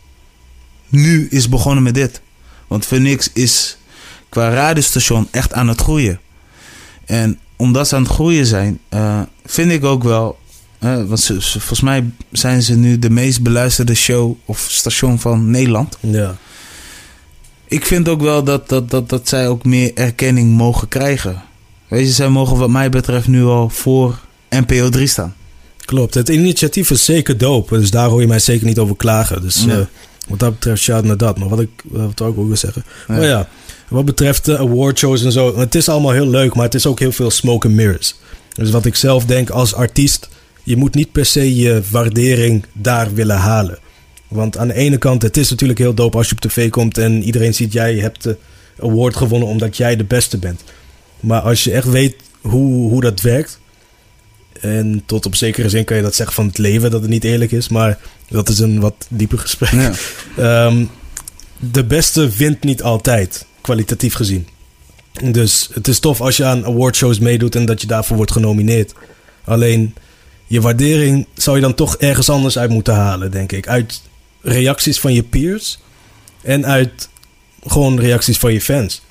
nu is begonnen met dit. Want X is qua radiostation echt aan het groeien. En omdat ze aan het groeien zijn, eh, vind ik ook wel. eh, want ze, ze- volgens mij zijn ze nu de meest beluisterde show of station van Nederland. ja. Ik vind ook wel dat, dat, dat, dat zij ook meer erkenning mogen krijgen. Weet je, zij mogen wat mij betreft nu al voor NPO 3 staan. Klopt. Het initiatief is zeker dope. Dus daar hoor je mij zeker niet over klagen. Dus Nee. eh, wat dat betreft, shout naar dat. Maar wat ik, wat ik ook wil zeggen. Ja. Maar ja, wat betreft de awardshows en zo. Het is allemaal heel leuk, maar het is ook heel veel smoke and mirrors. Dus wat ik zelf denk als artiest. Je moet niet per se je waardering daar willen halen. Want aan de ene kant, het is natuurlijk heel dope als je op tv komt en iedereen ziet jij hebt de award gewonnen omdat jij de beste bent. Maar als je echt weet hoe, hoe dat werkt, en tot op zekere zin kan je dat zeggen van het leven, dat het niet eerlijk is, maar dat is een wat dieper gesprek. Ja. Ehm, de beste wint niet altijd, kwalitatief gezien. Dus het is tof als je aan awardshows meedoet en dat je daarvoor wordt genomineerd. Alleen je waardering zou je dan toch ergens anders uit moeten halen, denk ik. Uit reacties van je peers en uit gewoon reacties van je fans.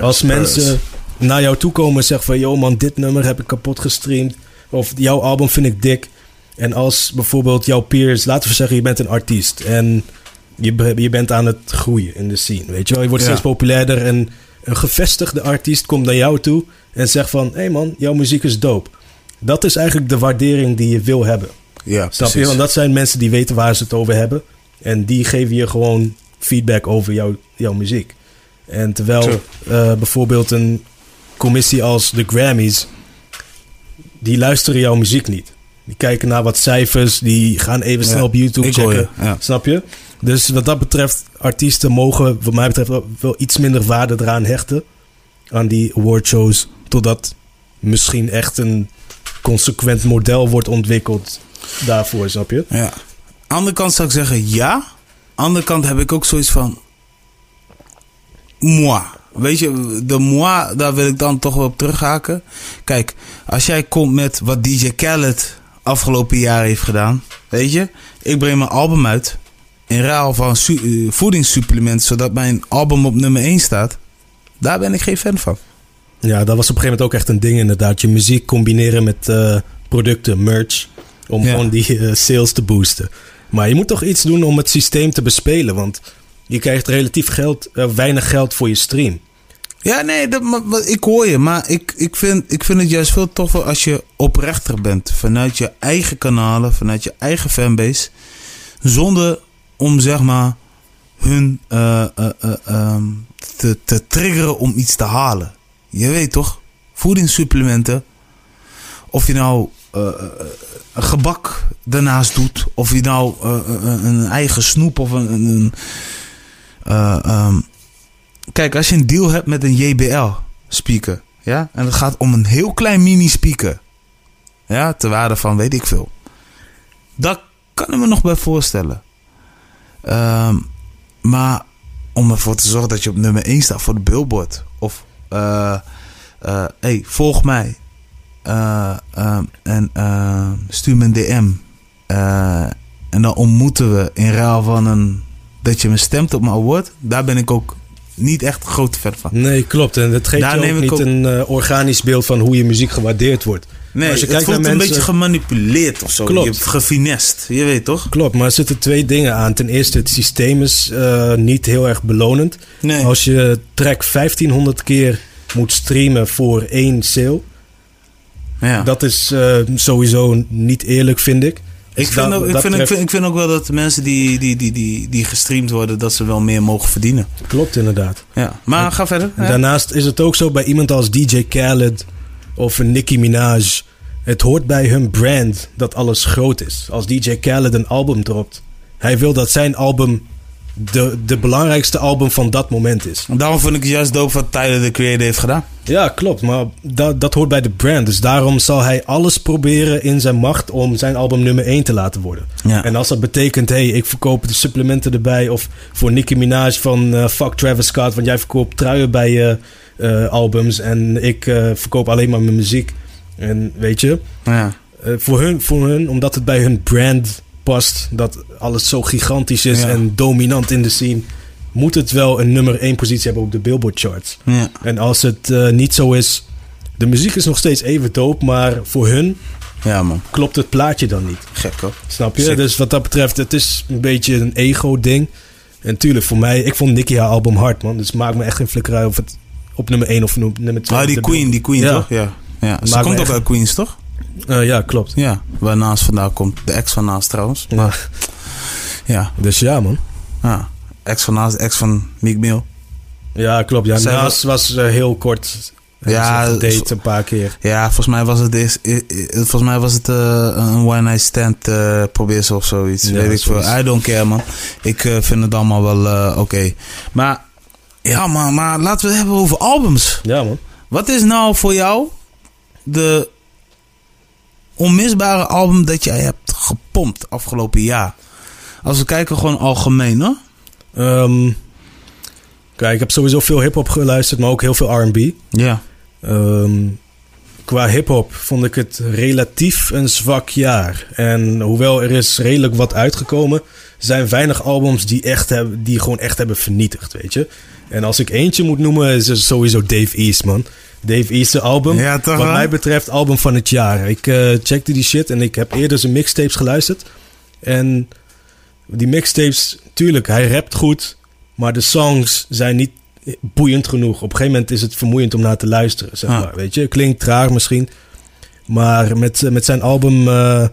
Als mensen naar jou toe komen en zeggen van... ...yo man, dit nummer heb ik kapot gestreamd. Of jouw album vind ik dik. En als bijvoorbeeld jouw peers... ...laten we zeggen, je bent een artiest. En je, je bent aan het groeien in de scene. Weet je wel, je wordt Ja. steeds populairder. En een gevestigde artiest komt naar jou toe... ...en zegt van... ...hé hey man, jouw muziek is dope. Dat is eigenlijk de waardering die je wil hebben. Ja, Snap je? Want dat zijn mensen die weten waar ze het over hebben. En die geven je gewoon feedback over jouw, jouw muziek. En terwijl eh, bijvoorbeeld een commissie als de Grammys... die luisteren jouw muziek niet. Die kijken naar wat cijfers, die gaan even Ja, snel op YouTube checken. je, ja. Snap je? Dus wat dat betreft, artiesten mogen wat mij betreft wel, wel iets minder waarde eraan hechten. Aan die awardshows. Totdat misschien echt een consequent model wordt ontwikkeld daarvoor, snap je? Ja. Andere kant zou ik zeggen ja. Andere kant heb ik ook zoiets van. Moi. Weet je, de moi, daar wil ik dan toch wel op terughaken. Kijk, als jij komt met wat DJ Khaled afgelopen jaar heeft gedaan. Weet je, ik breng mijn album uit. In ruil van eh, voedingssupplementen, zodat mijn album op nummer 1 staat. Daar ben ik geen fan van. Ja, dat was op een gegeven moment ook echt een ding inderdaad. Je muziek combineren met eh, producten, merch. Om Ja. gewoon die eh, sales te boosten. Maar je moet toch iets doen om het systeem te bespelen. Want je krijgt relatief geld, eh, weinig geld voor je stream. Ja, nee, dat, maar, ik hoor je. Maar ik, ik, vind, ik vind het juist veel toffer als je oprechter bent. Vanuit je eigen kanalen, vanuit je eigen fanbase. Zonder om zeg maar hun eh, eh, eh, ehm, te, te triggeren om iets te halen. Je weet toch? Voedingssupplementen. Of je nou een gebak daarnaast doet. Of je nou een eigen snoep of een... een, eh, ehm, Kijk, als je een deal hebt met een JBL speaker, ja, en het gaat om een heel klein mini speaker, ja, ter waarde van weet ik veel. Dat kan ik me nog bij voorstellen. Ehm, maar om ervoor te zorgen dat je op nummer 1 staat voor de billboard. Of, eh, hey, volg mij. Eh, eh, en stuur me een DM. En dan ontmoeten we in ruil van een, dat je me stemt op mijn award. Daar ben ik ook niet echt groot fan van. Nee, klopt. En het geeft Daar je neem ook ik niet ook- een eh, organisch beeld van hoe je muziek gewaardeerd wordt. Nee, Als je het kijkt voelt naar een beetje gemanipuleerd of zo. Klopt. Je hebt gefinest. Je weet toch? Klopt, maar er zitten twee dingen aan. Ten eerste, het systeem is eh, niet heel erg belonend. Nee. Als je track 1500 keer moet streamen voor één sale, Ja. dat is eh, sowieso niet eerlijk, vind ik. Ik, Dus vind dat- ook, ik, dat vind, ik, vind, ik vind ook wel dat de mensen die, die, die, die, die gestreamd worden, dat ze wel meer mogen verdienen. Klopt inderdaad. Ja. Maar ga verder. En. Daarnaast is het ook zo bij iemand als DJ Khaled of Nicki Minaj. Het hoort bij hun brand dat alles groot is. Als DJ Khaled een album dropt, hij wil dat zijn album de, de belangrijkste album van dat moment is. Daarom vond ik het juist dope wat Tyler de Creator heeft gedaan. Ja, klopt. Maar dat, dat hoort bij de brand. Dus daarom zal hij alles proberen in zijn macht om zijn album nummer 1 te laten worden. Ja. En als dat betekent, hey, ik verkoop de supplementen erbij. Of voor Nicki Minaj van eh, fuck Travis Scott, want jij verkoopt truien bij je eh, albums. En ik eh, verkoop alleen maar mijn muziek. En weet je, ja. voor, hun, voor hun, omdat het bij hun brand past, dat alles zo gigantisch is Ja. en dominant in de scene, moet het wel een nummer 1 positie hebben op de Billboard charts. ja. En als het eh, niet zo is, de muziek is nog steeds even dope, maar voor hun Ja, man. klopt het plaatje dan niet. Gek hoor. Snap je? Dus wat dat betreft, het is een beetje een ego-ding. En tuurlijk, voor mij, ik vond Nicky haar album hard, man. Dus maakt me echt geen flikker uit of het op nummer 1 of nu- nummer 2 Ah, die Queen, die Queen Ja. toch? Ja. ja. Ze komt ook uit Queens, toch? Eh, ja, klopt. Ja. Waar naast vandaan komt. De ex van naast trouwens. Ja. Ja. Dus ja, man. ja. Ex van naast, ex van Meek Mill. Ja, klopt. Ja, Zij Naast was eh, heel kort. Ja, Ja, date een paar keer. Ja, volgens mij was het, eh, eh, volgens mij was het eh, een one night stand eh probeer ze of zoiets. Ja, Weet ik veel. I don't care man. Ik eh, vind het allemaal wel eh, oké. Maar ja man, maar laten we het hebben over albums. Ja, man. Wat is nou voor jou de onmisbare album dat jij hebt gepompt afgelopen jaar? Als we kijken gewoon algemeen hoor. Ehm, kijk, ik heb sowieso veel hip-hop geluisterd, maar ook heel veel RB. Ja. Ehm, qua hip-hop vond ik het relatief een zwak jaar. En hoewel er is redelijk wat uitgekomen, zijn weinig albums die, echt hebben, die gewoon echt hebben vernietigd, weet je. En als ik eentje moet noemen, is het sowieso Dave East, man. Dave East's album. Ja, toch Wat mij betreft, album van het jaar. Ik eh, checkte die shit en ik heb eerder zijn mixtapes geluisterd. En die mixtapes, tuurlijk, hij rapt goed. Maar de songs zijn niet boeiend genoeg. Op een gegeven moment is het vermoeiend om naar te luisteren, zeg maar. Weet je, klinkt traag misschien. Maar met, met zijn album, eh,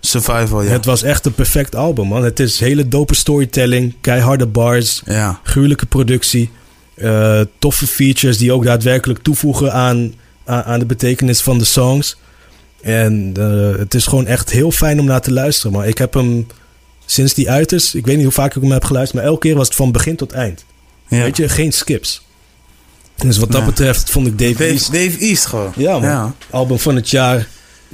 Survival, ja. het was echt een perfect album, man. Het is hele dope storytelling, keiharde bars, ja. gruwelijke productie. Eh, toffe features die ook daadwerkelijk toevoegen aan, aan, aan de betekenis van de songs. En eh, het is gewoon echt heel fijn om naar te luisteren. Maar ik heb hem sinds die uit is, ik weet niet hoe vaak ik hem heb geluisterd, maar elke keer was het van begin tot eind. ja. Weet je, geen skips. Dus wat dat Ja. betreft vond ik Dave, Dave, East Dave East gewoon. ja, man. Ja. album van het jaar.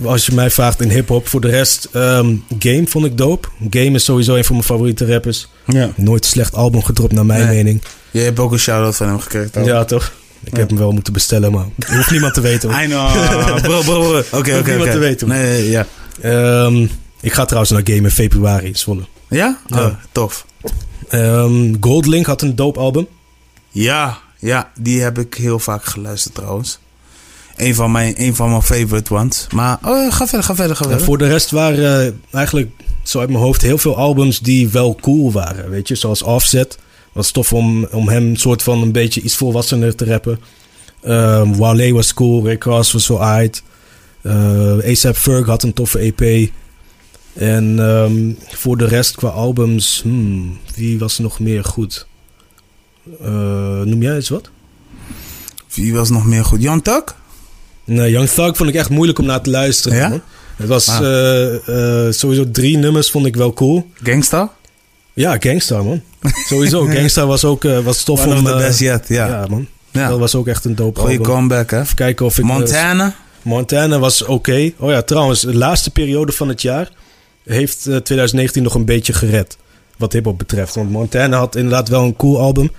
Als je mij vraagt in hip-hop. Voor de rest, ehm, Game vond ik dope. Game is sowieso een van mijn favoriete rappers. ja. Nooit een slecht album gedropt, naar mijn Nee. mening. Je hebt ook een shout-out van hem gekregen. toch? Ja, toch? Ik heb hem wel moeten bestellen, maar hoeft niemand te weten. hoor. I know. Bro, bro, bro. Oké, oké, Hoeft niemand te weten, man. Nee, nee, ja. Ehm, ik ga trouwens naar Game in februari in Zwolle. Ja? Ja. Oh, tof. Ehm, Goldlink had een dope album. Ja, ja, die heb ik heel vaak geluisterd trouwens. Een van mijn, een van mijn favorite ones. Maar, oh, ga verder, ga verder, ga En verder. voor de rest waren eh, eigenlijk, zo uit mijn hoofd, heel veel albums die wel cool waren. Weet je, zoals Offset. Was tof om, om hem soort van een beetje iets volwassener te rappen. Ehm Wale was cool. Rick Ross was wel aight. Eh ASAP Ferg had een toffe EP. En ehm, voor de rest qua albums, hmm, wie was nog meer goed? Eh, noem jij eens wat? Wie was nog meer goed? Jan Tak? Nee, Young Thug vond ik echt moeilijk om naar te luisteren. Ja? man. Het was Ah. eh, eh, sowieso drie nummers vond ik wel cool. Gangsta? Ja, Gangstar, man. Sowieso, Gangstar was ook eh, was tof One om... of the eh, best yet, ja. ja. man. Ja. Dat was ook echt een dope Goeie album. comeback, hè? Even kijken of ik... eh, Montana? Montana was oké. Oh ja, trouwens, de laatste periode van het jaar heeft eh, 2019 nog een beetje gered. Wat hip-hop betreft. Want Montana had inderdaad wel een cool album.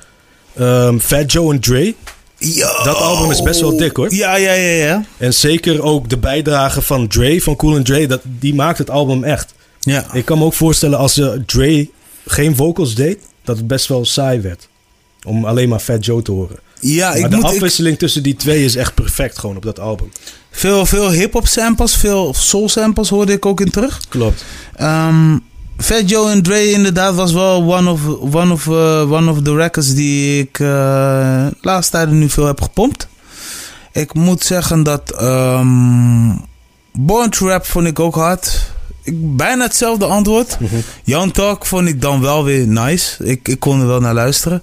Ehm, Fat Joe en Dre. Yo. Dat album is best wel dik, hoor. Ja, ja, ja, ja. En zeker ook de bijdrage van Dre, van Cool and Dre, dat, die maakt het album echt. Ja, Ik kan me ook voorstellen als ze Dre geen vocals deed, dat het best wel saai werd. Om alleen maar Fat Joe te horen. ja ik maar de moet... ik- afwisseling tussen die twee is echt perfect gewoon op dat album. veel veel hip-hop samples, veel soul samples hoorde ik ook in terug. Klopt. Ehm Fat Joe en Dre inderdaad was wel one of, one of, eh, one of the records die ik eh de laatste tijden nu veel heb gepompt. Ik moet zeggen dat ehm Born to Rap vond ik ook hard. Ik, bijna hetzelfde antwoord. Young Talk vond ik dan wel weer nice. Ik, ik kon er wel naar luisteren.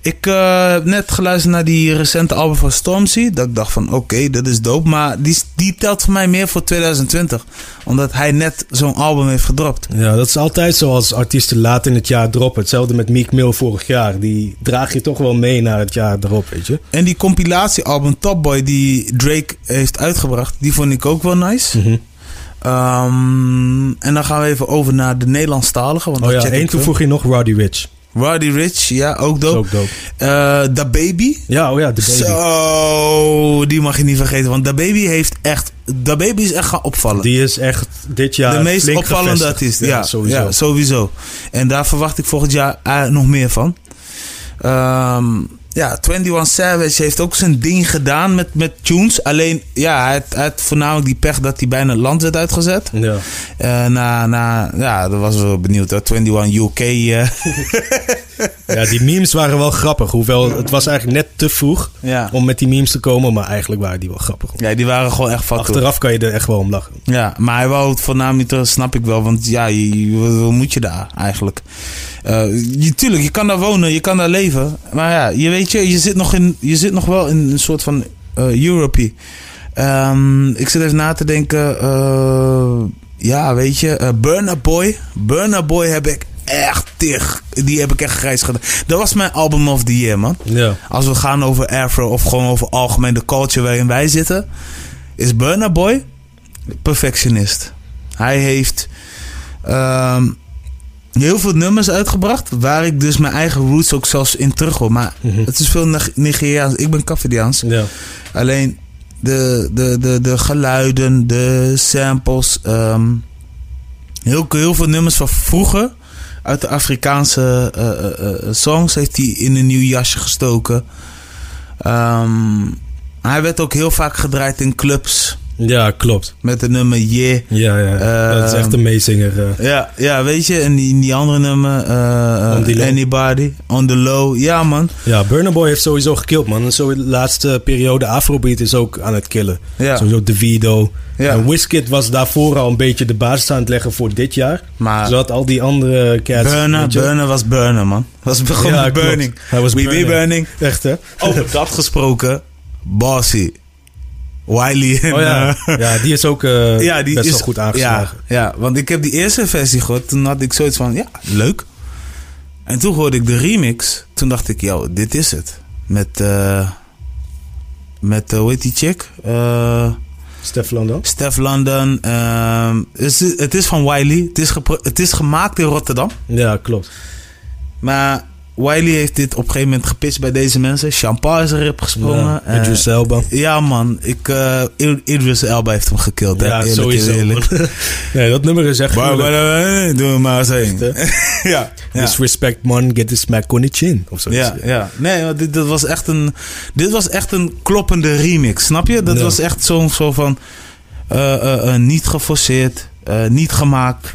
Ik eh, heb net geluisterd naar die recente album van Stormzy. Dat ik dacht van oké, dat is dope. Maar die, die telt voor mij meer voor 2020. Omdat hij net zo'n album heeft gedropt. Ja, dat is altijd zo als artiesten laat in het jaar droppen. Hetzelfde met Meek Mill vorig jaar. Die draag je toch wel mee naar het jaar erop, weet je. En die compilatiealbum Top Boy die Drake heeft uitgebracht, die vond ik ook wel nice. Mhm. Ehm, en dan gaan we even over naar de Nederlandstalige. Want Oh ja, één toevoeging nog, Roddy Rich. Roddy Rich, ja, ook dope. ook dope. Da Baby. Ja, oh ja, de baby. Zo, die mag je niet vergeten. Want Da Baby heeft echt... Da Baby is echt gaan opvallen. Die is echt dit jaar de meest opvallende gevestigd. artiest. Ja, sowieso. ja, sowieso. En daar verwacht ik volgend jaar eh, nog meer van. Ehm, ja, 21 Savage heeft ook zijn ding gedaan met, met tunes. Alleen, ja, hij had, hij had voornamelijk die pech dat hij bijna land werd uitgezet. Ja. Eh, na, na, ja, dat was wel benieuwd hoor. 21 UK. ja, die memes waren wel grappig. Hoewel, het was eigenlijk net te vroeg ja. om met die memes te komen. Maar eigenlijk waren die wel grappig. ja, die waren gewoon echt fatsoen. Achteraf kan je er echt wel om lachen. Ja, maar hij wou het voornamelijk snap ik wel. Want ja, je, wat, moet je daar eigenlijk? Eh, je, tuurlijk, je kan daar wonen, je kan daar leven. Maar ja, je weet je, je zit nog, in, je zit nog wel in een soort van eh Europie. Ehm, ik zit even na te denken. eh, ja, weet je, eh Burna Boy. Burna Boy heb ik echt tig. Die heb ik echt grijs gedaan. Dat was mijn album of the year, man. Ja. Als we gaan over Afro of gewoon over algemeen de culture waarin wij zitten, is Burna Boy perfectionist. Hij heeft ehm, heel veel nummers uitgebracht waar ik dus mijn eigen roots ook zelfs in terug hoor. Maar Mhm. het is veel Nig- Nigeriaans. Ik ben Cavidiaans. Ja. Alleen de, de, de, de geluiden, de samples. ehm, heel, heel veel nummers van vroeger. Uit de Afrikaanse eh, eh, eh, songs heeft hij in een nieuw jasje gestoken. Ehm, hij werd ook heel vaak gedraaid in clubs. Ja, klopt. Met de nummer Yeah. Ja, ja. dat is echt een meezinger. eh. Ja, ja, weet je. En die, die andere nummer. On the Low. Anybody. On the Low. Ja, man. Ja, Burna Boy heeft sowieso gekild, man. En zo de laatste periode Afrobeat is ook aan het killen. Ja. Sowieso Davido. Ja. En Wizkid was daarvoor al een beetje de basis aan het leggen voor dit jaar. Maar Zodat al die andere cats... Burner, Burner was Burner, man. Was gewoon Ja, burning. Hij was We burning. burning. Echt, hè? Over dat gesproken, Bossy. Wiley en... Oh ja. eh, ja, die is ook eh, ja, die best is wel goed aangeslagen. Ja, ja, want ik heb die eerste versie gehoord. Toen had ik zoiets van, ja, leuk. En toen hoorde ik de remix. Toen dacht ik, yo, dit is het. Met, eh met, hoe heet die chick? Stef London. Steph London. ehm, het, is, het is van Wiley. Het is, het is gemaakt in Rotterdam. Ja, klopt. Maar Wiley heeft dit op een gegeven moment gepitcht bij deze mensen. Champagne is erop gesprongen. Ja, Eh, Idris Elba. ja, man. Ik, I- Idris Elba heeft hem gekild. Ja, Eerlijk is sowieso. eerlijk. nee, dat nummer is echt... Doe maar eens heen. ja. Ja. Disrespect man, get the smack on the chin. Of zoiets. Ja, ja. Nee, dit, dat was echt een, dit was echt een kloppende remix, snap je? Dat Ja. was echt zo, zo van eh, niet geforceerd, niet gemaakt.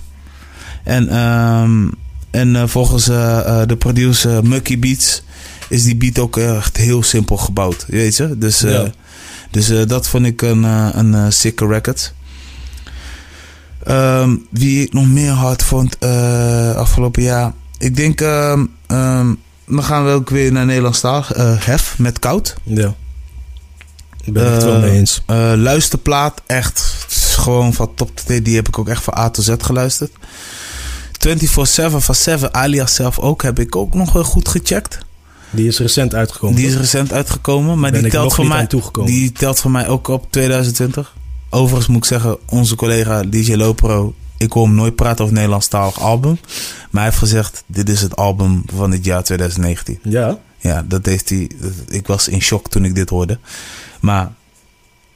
En, ehm, en eh, volgens eh, eh, de producer Mucky Beats is die beat ook echt heel simpel gebouwd, weet je? Dus, Ja. dus dat vond ik een, een sikke record. Ehm, wie ik nog meer hard vond afgelopen jaar. Ik denk, ehm, ehm, dan gaan we ook weer naar Nederlandstaal. eh Hef met Koud. Ja. Ik ben het wel Eh, mee eens. luisterplaat, echt gewoon van top tot. Die heb ik ook echt van A tot Z geluisterd. 24-7 van 7 alias zelf ook heb ik ook nog wel goed gecheckt. Die is recent uitgekomen. Die is recent uitgekomen, maar Ben die telt, voor mij, die telt voor mij ook op 2020. Overigens moet ik zeggen, onze collega DJ Lopro, ik hoor hem nooit praten over Nederlandstalig album. Maar hij heeft gezegd, dit is het album van het jaar 2019. Ja. Ja, dat heeft hij. Ik was in shock toen ik dit hoorde. Maar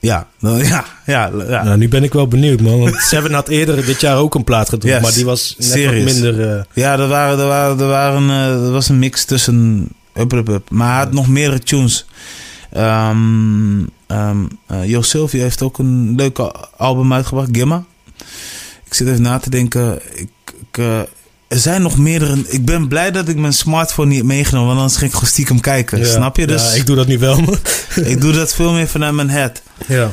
ja, nou, ja, ja, ja. Nou, nu ben ik wel benieuwd, man. Want Seven had eerder dit jaar ook een plaat gedropt, Yes. maar die was net Serious. wat minder... eh, Ja, er, waren, er, waren, er, waren, eh, er was een mix tussen up, up, up. Maar hij had nog meerdere tunes. Jo Sylvia heeft ook een leuk al- album uitgebracht, Gimma. Ik zit even na te denken. Ik, ik, er zijn nog meerdere. Ik ben blij dat ik mijn smartphone niet heb meegenomen, want anders ging ik gewoon stiekem kijken. ja. Snap je? Dus Ja, ik doe dat nu wel, man. ik doe dat veel meer vanuit mijn head. ja.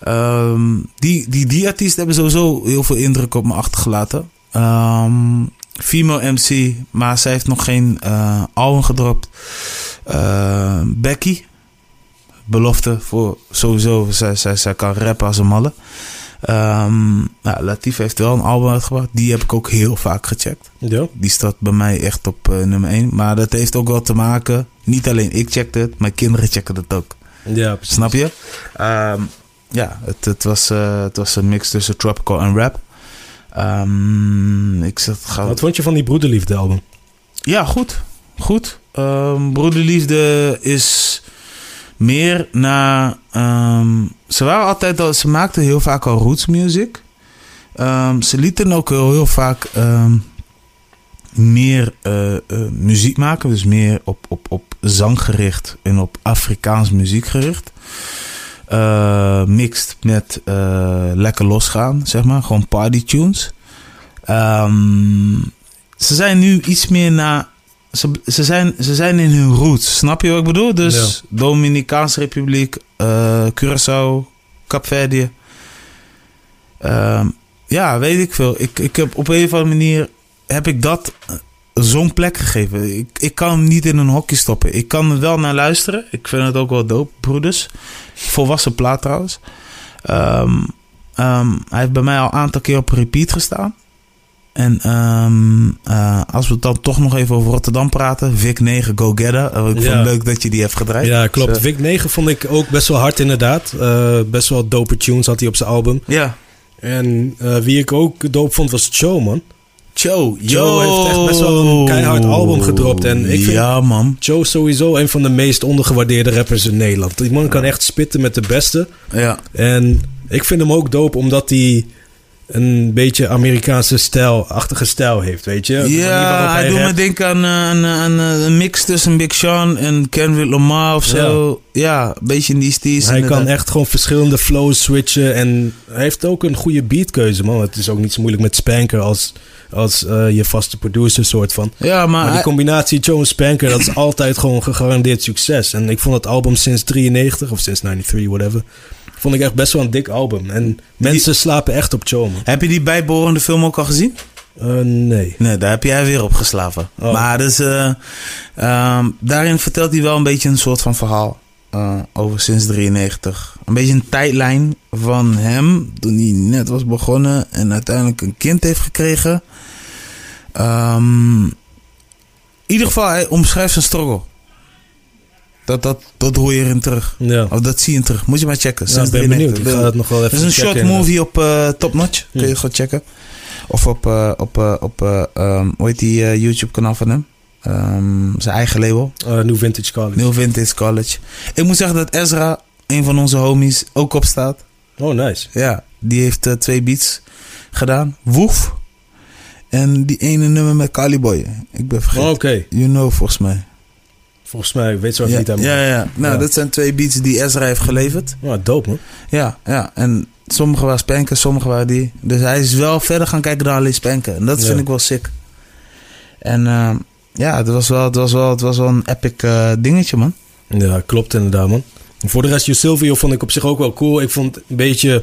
Ehm, die, die, die artiesten hebben sowieso heel veel indruk op me achtergelaten. Ehm, female MC, maar zij heeft nog geen eh, album gedropt. Eh, Becky, belofte voor sowieso. Zij, zij, zij kan rappen als een malle. Nou, Latif heeft wel een album uitgebracht. Die heb ik ook heel vaak gecheckt. Ja. Die staat bij mij echt op eh, nummer 1. Maar dat heeft ook wel te maken. Niet alleen ik checkte het, mijn kinderen checken het ook. Ja, precies. Snap je? Ehm, ja, het, het, was, eh, het was een mix tussen tropical en rap. Ehm, ik zat. Wat vond je van die Broederliefde album? Ja, goed. Goed. Ehm Broederliefde is meer naar... ehm, ze waren altijd al... Ze maakten heel vaak al roots music. Ehm, ze lieten ook heel, heel vaak ehm, meer eh, eh, muziek maken. Dus meer op, op, op zang gericht en op Afrikaans muziek gericht. Eh, mixed met lekker losgaan, zeg maar. Gewoon party tunes. Ze zijn nu iets meer naar. Ze, ze, zijn, ze zijn in hun roots. Snap je wat ik bedoel? Dus Dominicaanse Republiek, eh Curaçao, Capverdië. Ehm, ja, weet ik veel. Ik, ik heb op een of andere manier heb ik dat eh, zo'n plek gegeven. Ik, ik kan hem niet in een hokje stoppen. Ik kan er wel naar luisteren. Ik vind het ook wel dope, broeders. Volwassen plaat trouwens. Ehm, ehm, hij heeft bij mij al een aantal keer op repeat gestaan. En ehm, eh, als we dan toch nog even over Rotterdam praten. Vic 9, Go Getter. Eh, ik vond het leuk dat je die hebt gedraaid. Ja, klopt. Dus, Vic 9 vond ik ook best wel hard inderdaad. Eh, best wel dope tunes had hij op zijn album. eh, ja. En eh, wie ik ook dope vond was Joe, man. Joe. Joe heeft echt best wel een keihard album gedropt. En ik vind- Ja, man. Joe is sowieso een van de meest ondergewaardeerde rappers in Nederland. Die man kan echt spitten met de beste. Ja. En ik vind hem ook dope omdat hij een beetje Amerikaanse stijl-achtige stijl heeft, weet je? Ja, hij doet me denken aan, eh, aan, eh, aan eh, een mix tussen Big Sean en Kendrick Lamar of zo. Ja, een beetje in die steez. Hij kan echt gewoon verschillende flows switchen. En hij heeft ook een goede beatkeuze, man. Het is ook niet zo moeilijk met Spanker als, als je vaste producer soort van. Ja, maar, Maar die combinatie Joe en Spanker, dat is altijd gewoon gegarandeerd succes. En ik vond het album sinds 93 of sinds 93, whatever. Vond ik echt best wel een dik album. En mensen slapen echt op man. heb je die bijbehorende film ook al gezien? Eh, nee. Nee, daar heb jij weer op geslapen. Oh. Maar dus, eh, ehm, daarin vertelt hij wel een beetje een soort van verhaal eh, over sinds 93. Een beetje een tijdlijn van hem toen hij net was begonnen en uiteindelijk een kind heeft gekregen. Ehm, in ieder geval, hij omschrijft zijn struggle. Dat, dat, dat hoor je erin terug. Ja. Of dat zie je terug. Moet je maar checken. Ja, ik ben benieuwd. 93. Ik ga het nog wel even Het is een short movie op eh, Top Notch. Kun je gewoon checken. Of op, eh, op, eh, op eh, ehm, hoe heet die YouTube kanaal van hem? Ehm, zijn eigen label. New Vintage College. New Vintage College. Ik moet zeggen dat Ezra, een van onze homies, ook op staat. Oh, nice. Ja, die heeft twee beats gedaan. Woef. En die ene nummer met Caliboy. Ik ben vergeten. Oh, Oké. You know, volgens mij. Volgens mij weet zo even Ja, niet aan ja, ja. Nou, Ja. dat zijn twee beats die Ezra heeft geleverd. Oh, dope, man. Ja, ja. En sommige waren spanken, sommige waren die. Dus hij is wel verder gaan kijken dan alleen spanken. En dat Ja. vind ik wel sick. En ehm, ja, het was, wel, het, was wel, het was wel een epic eh, dingetje, man. Ja, klopt inderdaad, man. Voor de rest, Silvio vond ik op zich ook wel cool. Ik vond een beetje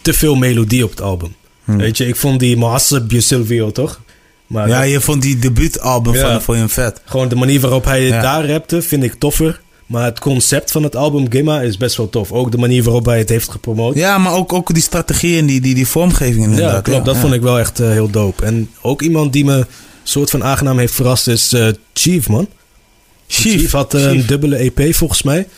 te veel melodie op het album. Hm. Weet je, ik vond die Maasab You Silvio, toch? Maar Ja, je vond die debuutalbum Ja. van hem voor je vet. gewoon de manier waarop hij Ja. daar rapte, vind ik toffer. Maar het concept van het album Gimma is best wel tof. Ook de manier waarop hij het heeft gepromoot. Ja, maar ook, ook die strategie en die, die, die vormgeving inderdaad. Ja, klopt. dat vond ik wel echt eh, heel dope. En ook iemand die me soort van aangenaam heeft verrast is eh, Chief, man. Chief. Chief had eh, een dubbele EP volgens mij.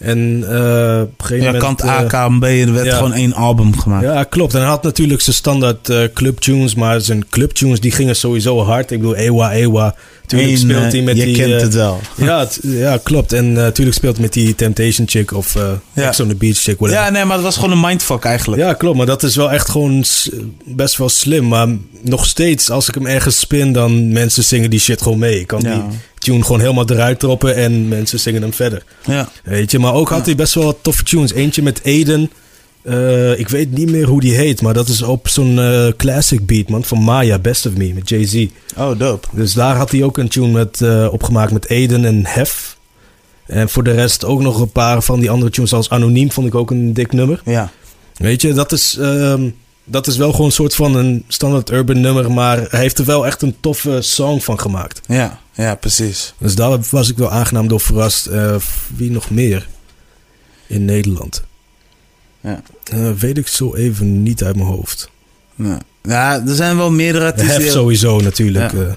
En eh, op een gegeven Ja, moment... kant eh, K, B. Er werd ja. gewoon één album gemaakt. Ja, klopt. En hij had natuurlijk zijn standaard eh clubtunes, maar zijn clubtunes die gingen sowieso hard. Ik bedoel, Ewa, Ewa. Tuurlijk Eén, speelt eh, hij met je die... kent eh, het wel. Ja, ja, klopt. En natuurlijk speelt hij met die Temptation chick of eh Ja. Ex on the Beach chick, whatever. Ja, nee, maar het was gewoon een mindfuck eigenlijk. Ja, klopt. Maar dat is wel echt gewoon best wel slim. Maar nog steeds, als ik hem ergens spin, dan mensen zingen die shit gewoon mee. Ik kan Ja. die tune gewoon helemaal eruit troppen en mensen zingen hem verder. Ja. Weet je, maar ook had hij best wel wat toffe tunes. Eentje met Aiden. Eh, ik weet niet meer hoe die heet, maar dat is op zo'n eh, classic beat, man. Van Maya, Best of Me, met Jay-Z. Oh, dope. Dus daar had hij ook een tune met, eh, opgemaakt met Aiden en Hef. En voor de rest ook nog een paar van die andere tunes, zoals Anoniem vond ik ook een dik nummer. Ja. Weet je, dat is, ehm, dat is wel gewoon een soort van een standaard urban nummer, maar hij heeft er wel echt een toffe song van gemaakt. Ja, ja, precies. Dus daar was ik wel aangenaam door verrast. Eh, wie nog meer in Nederland? Ja. Eh, weet ik zo even niet uit mijn hoofd. Ja. ja, er zijn wel meerdere De artiesten. Hef sowieso natuurlijk. Ja. eh.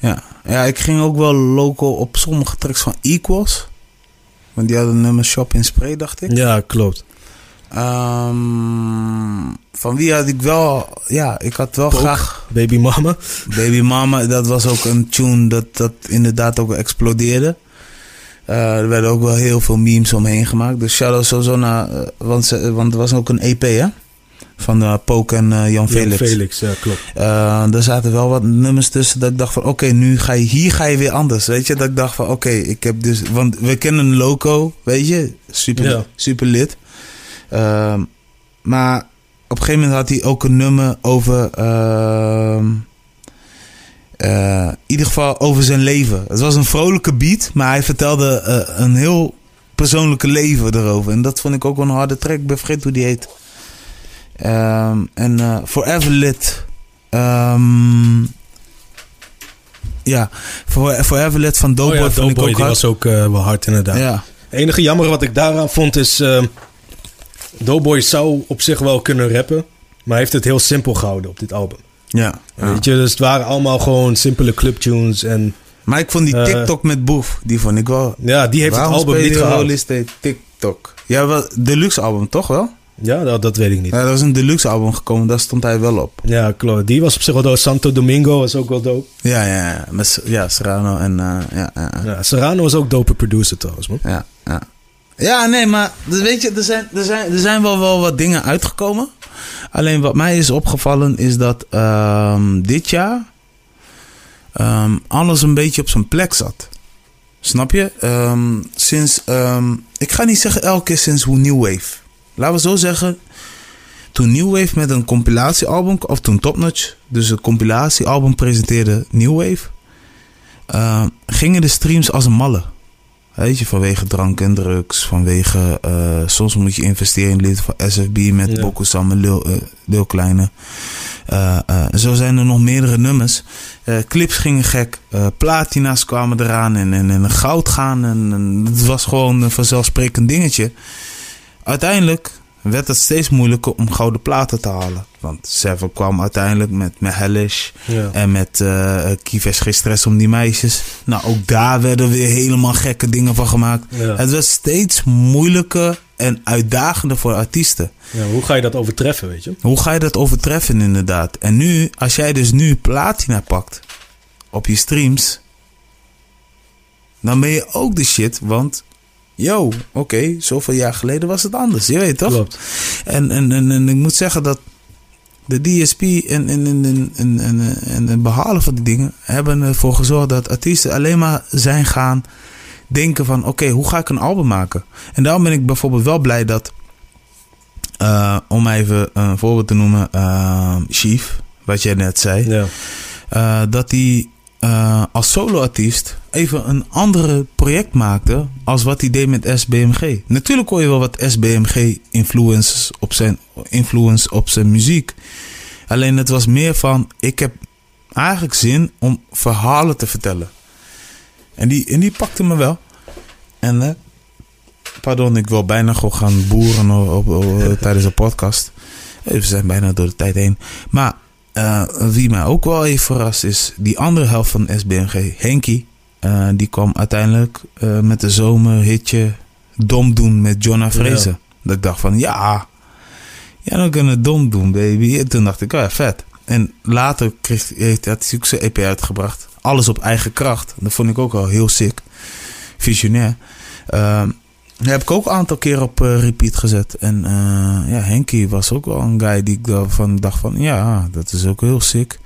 Ja. ja, ik ging ook wel local op sommige tracks van Equals. Want die hadden een nummer Shop in Spray, dacht ik. ja, klopt. Ehm, van wie had ik wel... Ja, ik had wel Poke. graag... Baby Mama. Baby Mama, dat was ook een tune dat, dat inderdaad ook explodeerde. Eh, er werden ook wel heel veel memes omheen gemaakt. Dus shout-out sowieso naar... eh, want, ze, want er was ook een EP, hè? Van eh Poke en eh, Jan Felix. Jan Felix, ja, klopt. Eh, er zaten wel wat nummers tussen dat ik dacht van... Oké, nu ga je... Hier ga je weer anders, weet je? Dat ik dacht van... Oké, ik heb dus... Want we kennen loco, weet je? Super, Ja. super lid. Ehm, maar op een gegeven moment had hij ook een nummer over... ehm, eh, in ieder geval over zijn leven. Het was een vrolijke beat, maar hij vertelde eh, een heel persoonlijke leven erover. En dat vond ik ook wel een harde track. Ik ben vergeten hoe die heet. Ehm, en eh, Forever Lit. Ehm, ja, For- Forever Lit van Doughboy oh ja, vond ik Doughboy, ook die hard. was ook wel hard inderdaad. Ja, Het enige jammer wat ik daaraan vond is... Doughboy zou op zich wel kunnen rappen. Maar hij heeft het heel simpel gehouden op dit album. ja. ja. Weet je, dus het waren allemaal gewoon simpele clubtunes. En Maar ik vond die Eh, TikTok met Boef, die vond ik wel... ja, die heeft het album niet gehaald. TikTok. Ja, wel, deluxe album toch wel? Ja, dat, dat weet ik niet. Ja, er was een deluxe album gekomen, daar stond hij wel op. Ja, klopt. Die was op zich wel dope. Santo Domingo was ook wel dope. Ja, ja, ja. Met, ja, Serrano en... eh, ja. Ja, Serrano was ook dope producer trouwens, man. Ja, ja. Ja, nee, maar weet je, er zijn, er zijn, er zijn wel, wel wat dingen uitgekomen. Alleen wat mij is opgevallen is dat ehm, dit jaar ehm, alles een beetje op zijn plek zat. Snap je? Ehm, sinds, ik ga niet zeggen elke keer sinds hoe New Wave. Laten we zo zeggen, toen New Wave met een compilatiealbum, of toen Top Notch, dus een compilatiealbum presenteerde New Wave, gingen de streams als een malle. Weet je, vanwege drank en drugs, vanwege... eh, soms moet je investeren in lid van SFB met Ja. ja. Bokusam en Lil, eh, Lil Kleine. Eh, zo zijn er nog meerdere nummers. Clips gingen gek. platina's kwamen eraan en, en, en goud gaan. En, en het was gewoon een vanzelfsprekend dingetje. Uiteindelijk werd het steeds moeilijker om gouden platen te halen. Want Seven kwam uiteindelijk met. Ja. En met uh, Kieves geen stress om die meisjes. Nou, ook daar werden weer helemaal gekke dingen van gemaakt. Ja. Het werd steeds moeilijker en uitdagender voor artiesten. Ja, hoe ga je dat overtreffen, weet je? Hoe ga je dat overtreffen inderdaad? En nu, als jij dus nu platina pakt op je streams, dan ben je ook de shit, want yo, oké, zoveel jaar geleden was het anders, je weet toch? Klopt. En, en, en, en ik moet zeggen dat de DSP en, en, en, en, en, en, het behalen van die dingen hebben ervoor gezorgd dat artiesten alleen maar zijn gaan denken van oké, hoe ga ik een album maken? En daarom ben ik bijvoorbeeld wel blij dat, uh, om even een voorbeeld te noemen, uh, Chief, wat jij net zei, Ja. uh, dat hij als soloartiest even een andere project maakte als wat hij deed met SBMG. Natuurlijk hoor je wel wat SBMG influences op zijn influence op zijn muziek. Alleen het was meer van ik heb eigenlijk zin om verhalen te vertellen. En die, en die pakte me wel. En uh, pardon, ik wil bijna gewoon gaan boeren op, op, tijdens de podcast. We zijn bijna door de tijd heen. Maar wie mij ook wel heeft verrast is die andere helft van SBMG, Henky. Uh, die kwam uiteindelijk uh, met de zomerhitje dom doen met Jonah Fraser. Dat ik dacht van, ja, ja, dan kunnen het dom doen, baby. En toen dacht ik, oh ja, vet. En later kreeg, heeft hij ook zijn EP uitgebracht. Alles op eigen kracht. Dat vond ik ook al heel sick. Visionair. Uh, heb ik ook een aantal keer op uh, repeat gezet. En uh, ja, Henky was ook wel een guy die ik daarvan dacht van... Ja, dat is ook heel sick.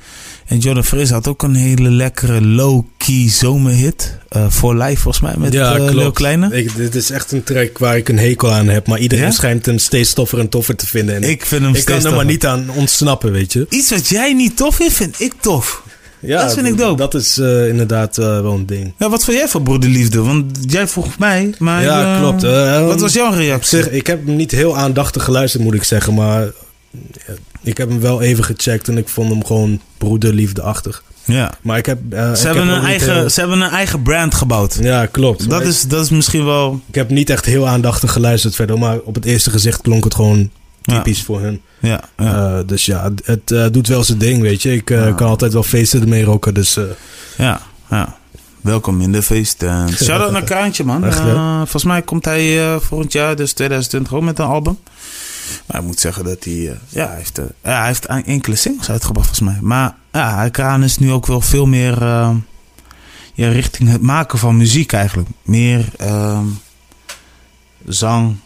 En Jordan Fris had ook een hele lekkere low-key zomerhit. Uh, voor live volgens mij met ja, uh, Leo Kleine. Ik, dit is echt een track waar ik een hekel aan heb. Maar iedereen schijnt hem steeds toffer en toffer te vinden. En ik vind hem ik kan er maar niet aan ontsnappen, weet je. Iets wat jij niet tof vindt, vind ik tof. Ja, dat vind ik dope. Dat is uh, inderdaad uh, wel een ding. Ja, wat vond jij voor broederliefde? Want jij vroeg mij, maar... Ja, uh, klopt. wat was jouw reactie? Zeg, ik heb hem niet heel aandachtig geluisterd, moet ik zeggen. Maar ik heb hem wel even gecheckt en ik vond hem gewoon broederliefdeachtig. Ja. Maar ik heb... ze, ik hebben heb een eigen, heel... ze hebben een eigen brand gebouwd. Ja, klopt. Dat, is, dat is misschien wel... Ik heb niet echt heel aandachtig geluisterd verder. Maar op het eerste gezicht klonk het gewoon typisch voor hun. Ja, ja. Uh, dus ja, het uh, doet wel zijn ding, weet je. Ik ja. kan altijd wel feesten ermee roken, dus... ja, ja. Welkom in de feesten. Shout-out naar Kraantje, man. Echt, volgens mij komt hij volgend jaar, dus 2020, ook met een album. Maar ik moet zeggen dat hij... ja, hij heeft, ja, hij heeft enkele singles uitgebracht, volgens mij. Maar ja, Kraan is nu ook wel veel meer... ja, richting het maken van muziek eigenlijk. Meer zang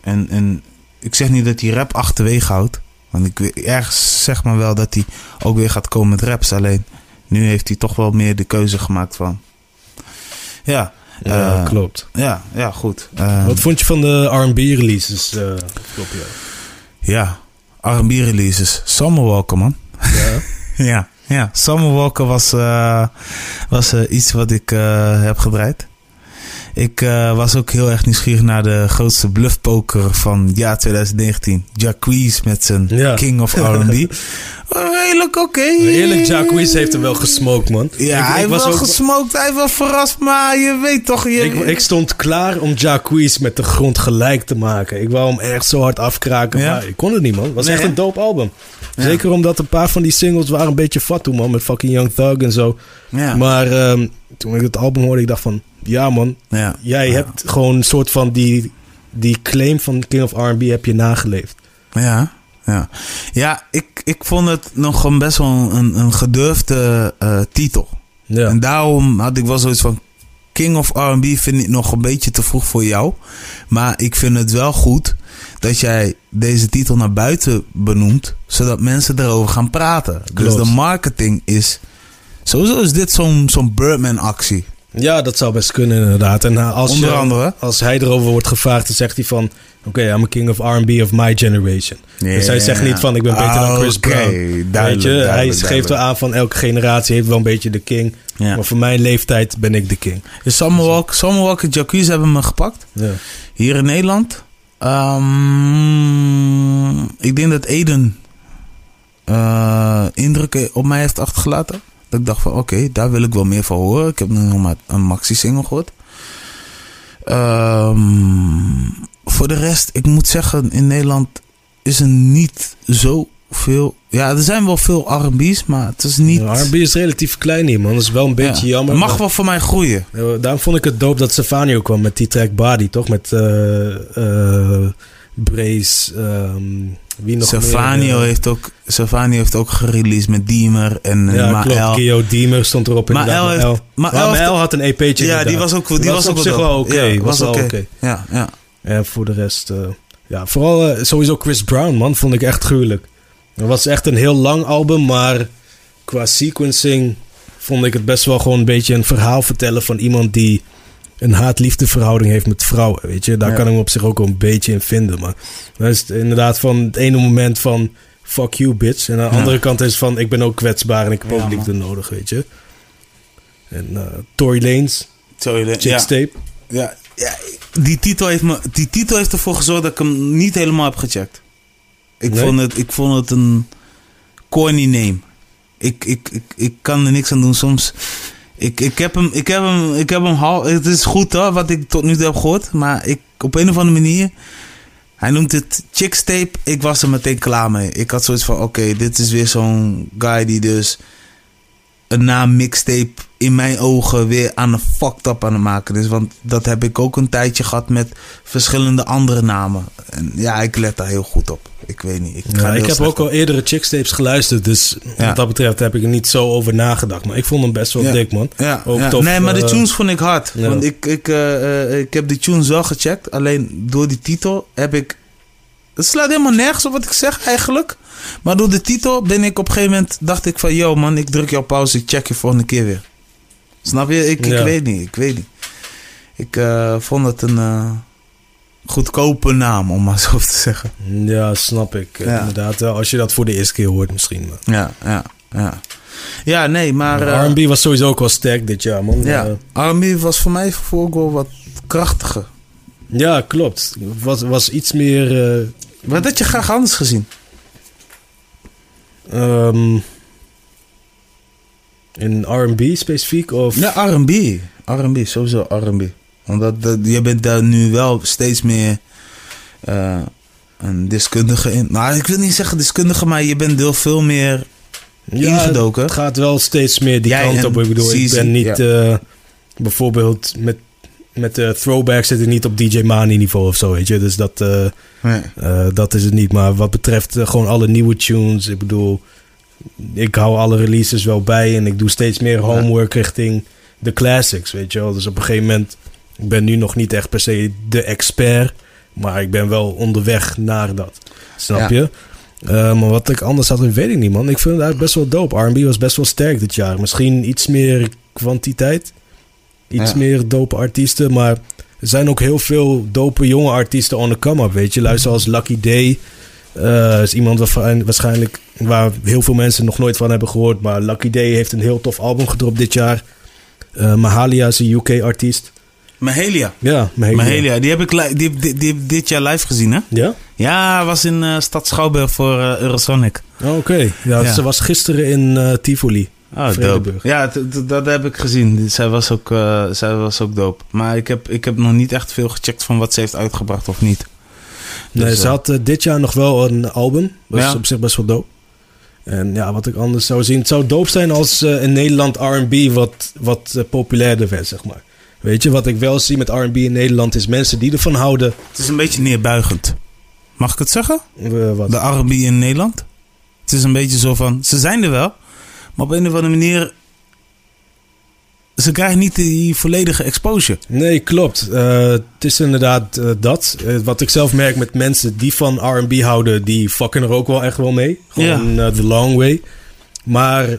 en... en ik zeg niet dat hij rap achterwege houdt. Want ik ergens zeg maar wel dat hij ook weer gaat komen met raps. Alleen nu heeft hij toch wel meer de keuze gemaakt van. Ja, ja uh, klopt. Ja, ja goed. Uh, Wat vond je van de RB releases? Uh, ja, RB releases. Summer Walker, man. Ja. ja, ja. Summer Walker was, was iets wat ik heb gedraaid. Ik uh, was ook heel erg nieuwsgierig naar de grootste bluffpoker van jaar 2019. Jacquees met zijn ja. King of R&B. Redelijk oké. Okay. Eerlijk, Jacquees heeft hem wel gesmoked, man. Ja, ik, hij ik was wel ook... gesmoked. Hij was verrast, maar je weet toch... Je... Ik, ik stond klaar om Jacquees met de grond gelijk te maken. Ik wou hem echt zo hard afkraken, ja? maar ik kon het niet, man. Het was nee, echt een dope album. Ja. Zeker omdat een paar van die singles waren een beetje fat toen, man. Met fucking Young Thug en zo. Ja. Maar um, toen ik het album hoorde, ik dacht van... Ja, man. Ja. Jij hebt gewoon een soort van die, die claim van King of R&B heb je nageleefd. Ja, ja. Ja, ik, ik vond het nog een best wel een, een gedurfde uh, titel. Ja. En daarom had ik wel zoiets van... King of R&B vind ik nog een beetje te vroeg voor jou. Maar ik vind het wel goed dat jij deze titel naar buiten benoemt... zodat mensen erover gaan praten. Dus de marketing is... Sowieso is dit zo'n zo'n Birdman-actie. Ja, dat zou best kunnen inderdaad. En als, Onder andere. als hij erover wordt gevraagd, dan zegt hij van... Oké, okay, I'm a king of R&B of my generation. Yeah. Dus hij zegt niet van ik ben beter dan Chris okay. Brown. Weet je? hij geeft wel aan van elke generatie heeft wel een beetje de king. Ja. Maar voor mijn leeftijd ben ik de king. Dus Summer Walker, Jacuzzi hebben me gepakt. Ja. Hier in Nederland. Um, ik denk dat Eden uh, indrukken op mij heeft achtergelaten. Dat ik dacht van oké, daar wil ik wel meer van horen. Ik heb nog maar een maxi-single gehoord. Um, voor de rest, ik moet zeggen, in Nederland is er niet zoveel. Ja, er zijn wel veel RB's, maar het is niet. Ja, RB is relatief klein hier, man. Dat is wel een beetje ja. jammer. Het mag maar... wel voor mij groeien. daarom vond ik het dope dat Stefano kwam met die track Body, toch? Met uh, uh, Brace. Um, wie nog Savanio meer, heeft ook Savanio heeft ook gereleased met Diemer en ja, Mael. klopt. Diemer stond erop in Mael, heeft, Mael. Mael, Mael had een EP'tje. Ja, die was ook die, was, op zich wel oké. Okay. Ja, was, was oké. Okay. Ja, ja. En voor de rest, uh, ja, vooral uh, sowieso Chris Brown, man, vond ik echt gruwelijk. Het was echt een heel lang album, maar qua sequencing vond ik het best wel gewoon een beetje een verhaal vertellen van iemand die een haat-liefde verhouding heeft met vrouwen. Weet je, daar ja. kan ik me op zich ook wel een beetje in vinden. Maar dat is inderdaad van het ene moment van fuck you bitch. En aan de ja. andere kant is van ik ben ook kwetsbaar en ik heb ook liefde nodig, weet je. En uh, Tory Lanez, Tory Chicks Tape. Ja, ja, die titel, heeft me, die titel heeft ervoor gezorgd dat ik hem niet helemaal heb gecheckt. Ik, nee? vond, het, ik vond het een corny name. Ik, ik, ik, ik kan er niks aan doen. Soms ik, ik heb hem, ik heb hem, ik heb hem hal. Het is goed hoor, wat ik tot nu toe heb gehoord. Maar ik, op een of andere manier. Hij noemt het Chicks Tape. Ik was er meteen klaar mee. Ik had zoiets van: oké, dit is weer zo'n guy die dus. Een naam mixtape in mijn ogen weer aan een fucked up aan het maken is. Want dat heb ik ook een tijdje gehad met verschillende andere namen. En ja, ik let daar heel goed op. Ik weet niet. Ik, ga Ja, ik heb ook al eerdere chicktapes geluisterd, dus Ja. wat dat betreft heb ik er niet zo over nagedacht. Maar ik vond hem best wel Ja. dik, man. Ja, Ook ja. tof, nee, maar de eh, tunes vond ik hard. Want ik, ik, eh, eh, ik heb de tunes wel gecheckt. Alleen door die titel heb ik... Het slaat helemaal nergens op wat ik zeg eigenlijk. Maar door de titel ben ik op een gegeven moment... Dacht ik van... Yo man, ik druk jou pauze. Ik check je volgende keer weer. Snap je? Ik, Ja. ik weet niet. Ik weet niet. Ik eh, vond het een eh, goedkope naam, om maar zo te zeggen. Ja, snap ik. Ja. Inderdaad, wel, als je dat voor de eerste keer hoort misschien. Maar. Ja, ja, ja. Ja, nee, maar... eh, R&B was sowieso ook wel sterk dit jaar, man. ja, Eh, R&B was voor mij ook wel wat krachtiger. ja klopt. Was, was iets meer... eh, Wat had je graag anders gezien? Ehm, in R&B specifiek? Of... Ja, R&B. R&B, sowieso R&B. Omdat dat, je bent daar nu wel steeds meer eh, een deskundige in. Nou, ik wil niet zeggen deskundige, maar je bent er veel meer ingedoken. Het gaat wel steeds meer die Jij kant op. Ik bedoel, ik ben niet... eh, bijvoorbeeld met, met de throwback zit ik niet op DJ Mani niveau of zo, weet je. Dus dat... eh, Nee. Eh, dat is het niet. Maar wat betreft eh, gewoon alle nieuwe tunes. Ik bedoel, ik hou alle releases wel bij. En ik doe steeds meer homework richting de classics, weet je wel. Dus op een gegeven moment, ik ben nu nog niet echt per se de expert. Maar ik ben wel onderweg naar dat. Snap Ja. je? Maar wat ik anders had, weet ik niet, man. Ik vind het eigenlijk best wel dope. R&B was best wel sterk dit jaar. Misschien iets meer kwantiteit. Iets Ja. meer dope artiesten. Maar er zijn ook heel veel dope jonge artiesten on the come-up, weet je. Luister als Lucky Day. eh, is iemand waarvan, waarschijnlijk waar heel veel mensen nog nooit van hebben gehoord. Maar Lucky Day heeft een heel tof album gedropt dit jaar. Eh, Mahalia is een UK-artiest. Mahalia. Ja, Mahalia. Mahalia, die heb ik die, die, die- dit jaar live gezien, hè? Ja? Ja, was in eh, Stad Schouwburg voor Eurosonic. Oh, Oké. Ja, Ja. Ze was gisteren in Tivoli. Oh, Vredenburg. dope. Ja, dat heb ik gezien. Zij was ook, eh, zij was ook dope. Maar ik heb, ik heb nog niet echt veel gecheckt van wat ze heeft uitgebracht of niet. Nee, Dus, ze eh, had eh, dit jaar nog wel een album. Dat is Ja. op zich best wel dope. En ja, wat ik anders zou zien. Het zou dope zijn als in Nederland R&B wat, wat populairder werd, zeg maar. Weet je, wat ik wel zie met R&B in Nederland is mensen die ervan houden. Het is een beetje neerbuigend. Mag ik het zeggen? wat, De R&B in Nederland. Het is een beetje zo van, ze zijn er wel. Maar op een of andere manier... Ze krijgen niet die volledige exposure. Nee, klopt. Eh, het is inderdaad eh, dat. Eh, wat ik zelf merk met mensen die van R&B houden, die fucken er ook wel echt wel mee. Gewoon the long way. Maar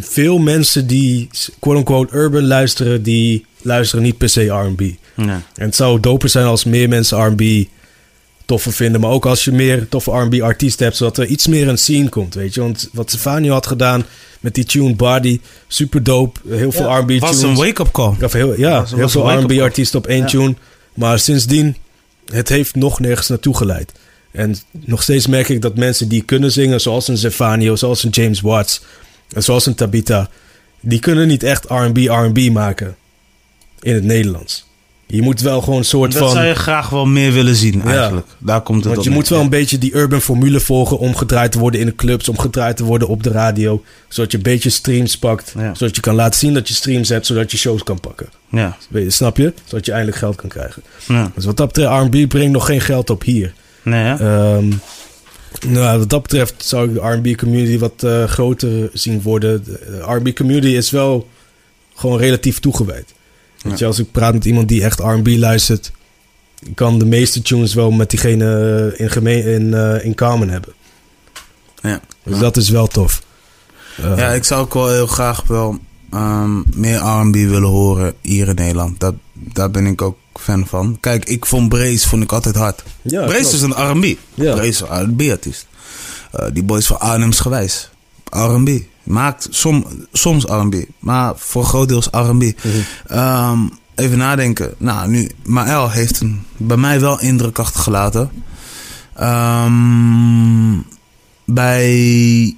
veel mensen die quote-unquote urban luisteren, die luisteren niet per se R&B. En het zou doper zijn als meer mensen R&B toffer vinden. Maar ook als je meer toffe R&B artiesten hebt, zodat er iets meer een scene komt, weet je. Want wat Stefano had gedaan met die tune Body, super dope. Heel veel R&B tunes. was een wake-up call. Of heel, ja, was- heel veel wake-up R&B artiesten op één Ja. tune. Maar sindsdien, het heeft nog nergens naartoe geleid. En nog steeds merk ik dat mensen die kunnen zingen, zoals een Zefanio, zoals een James Watts, en zoals een Tabita, die kunnen niet echt R&B R&B maken in het Nederlands. Je moet wel gewoon een soort Dat van... zou je graag wel meer willen zien eigenlijk. Daar komt het Want op je moet wel een beetje die urban formule volgen om gedraaid te worden in de clubs, om gedraaid te worden op de radio, zodat je een beetje streams pakt, Ja. zodat je kan laten zien dat je streams hebt, zodat je shows kan pakken. Ja, Snap je? Zodat je eindelijk geld kan krijgen. ja. Dus wat dat betreft, R&B brengt nog geen geld op hier. Nee? Ehm, nou, wat dat betreft zou ik de R&B community wat eh, groter zien worden. De R&B community is wel gewoon relatief toegewijd. Je, als ik praat met iemand die echt R&B luistert, kan de meeste tunes wel met diegene in, gemeen, in, eh, in common hebben. Ja. Dus dat is wel tof. Eh, Ja, ik zou ook wel heel graag wel ehm, meer R&B willen horen hier in Nederland. Dat, daar ben ik ook fan van. Kijk, ik vond Brace vond ik altijd hard. ja, Brace klopt. is een R&B. Ja. Brace is een R&B-artiest. Eh, die boys van Arnhems gewijs. R&B. Maakt som, soms R&B, maar voor groot deels R&B. Mhm. Ehm, even nadenken. Nou, nu, Maël heeft een, bij mij wel indruk achtergelaten. Ehm, bij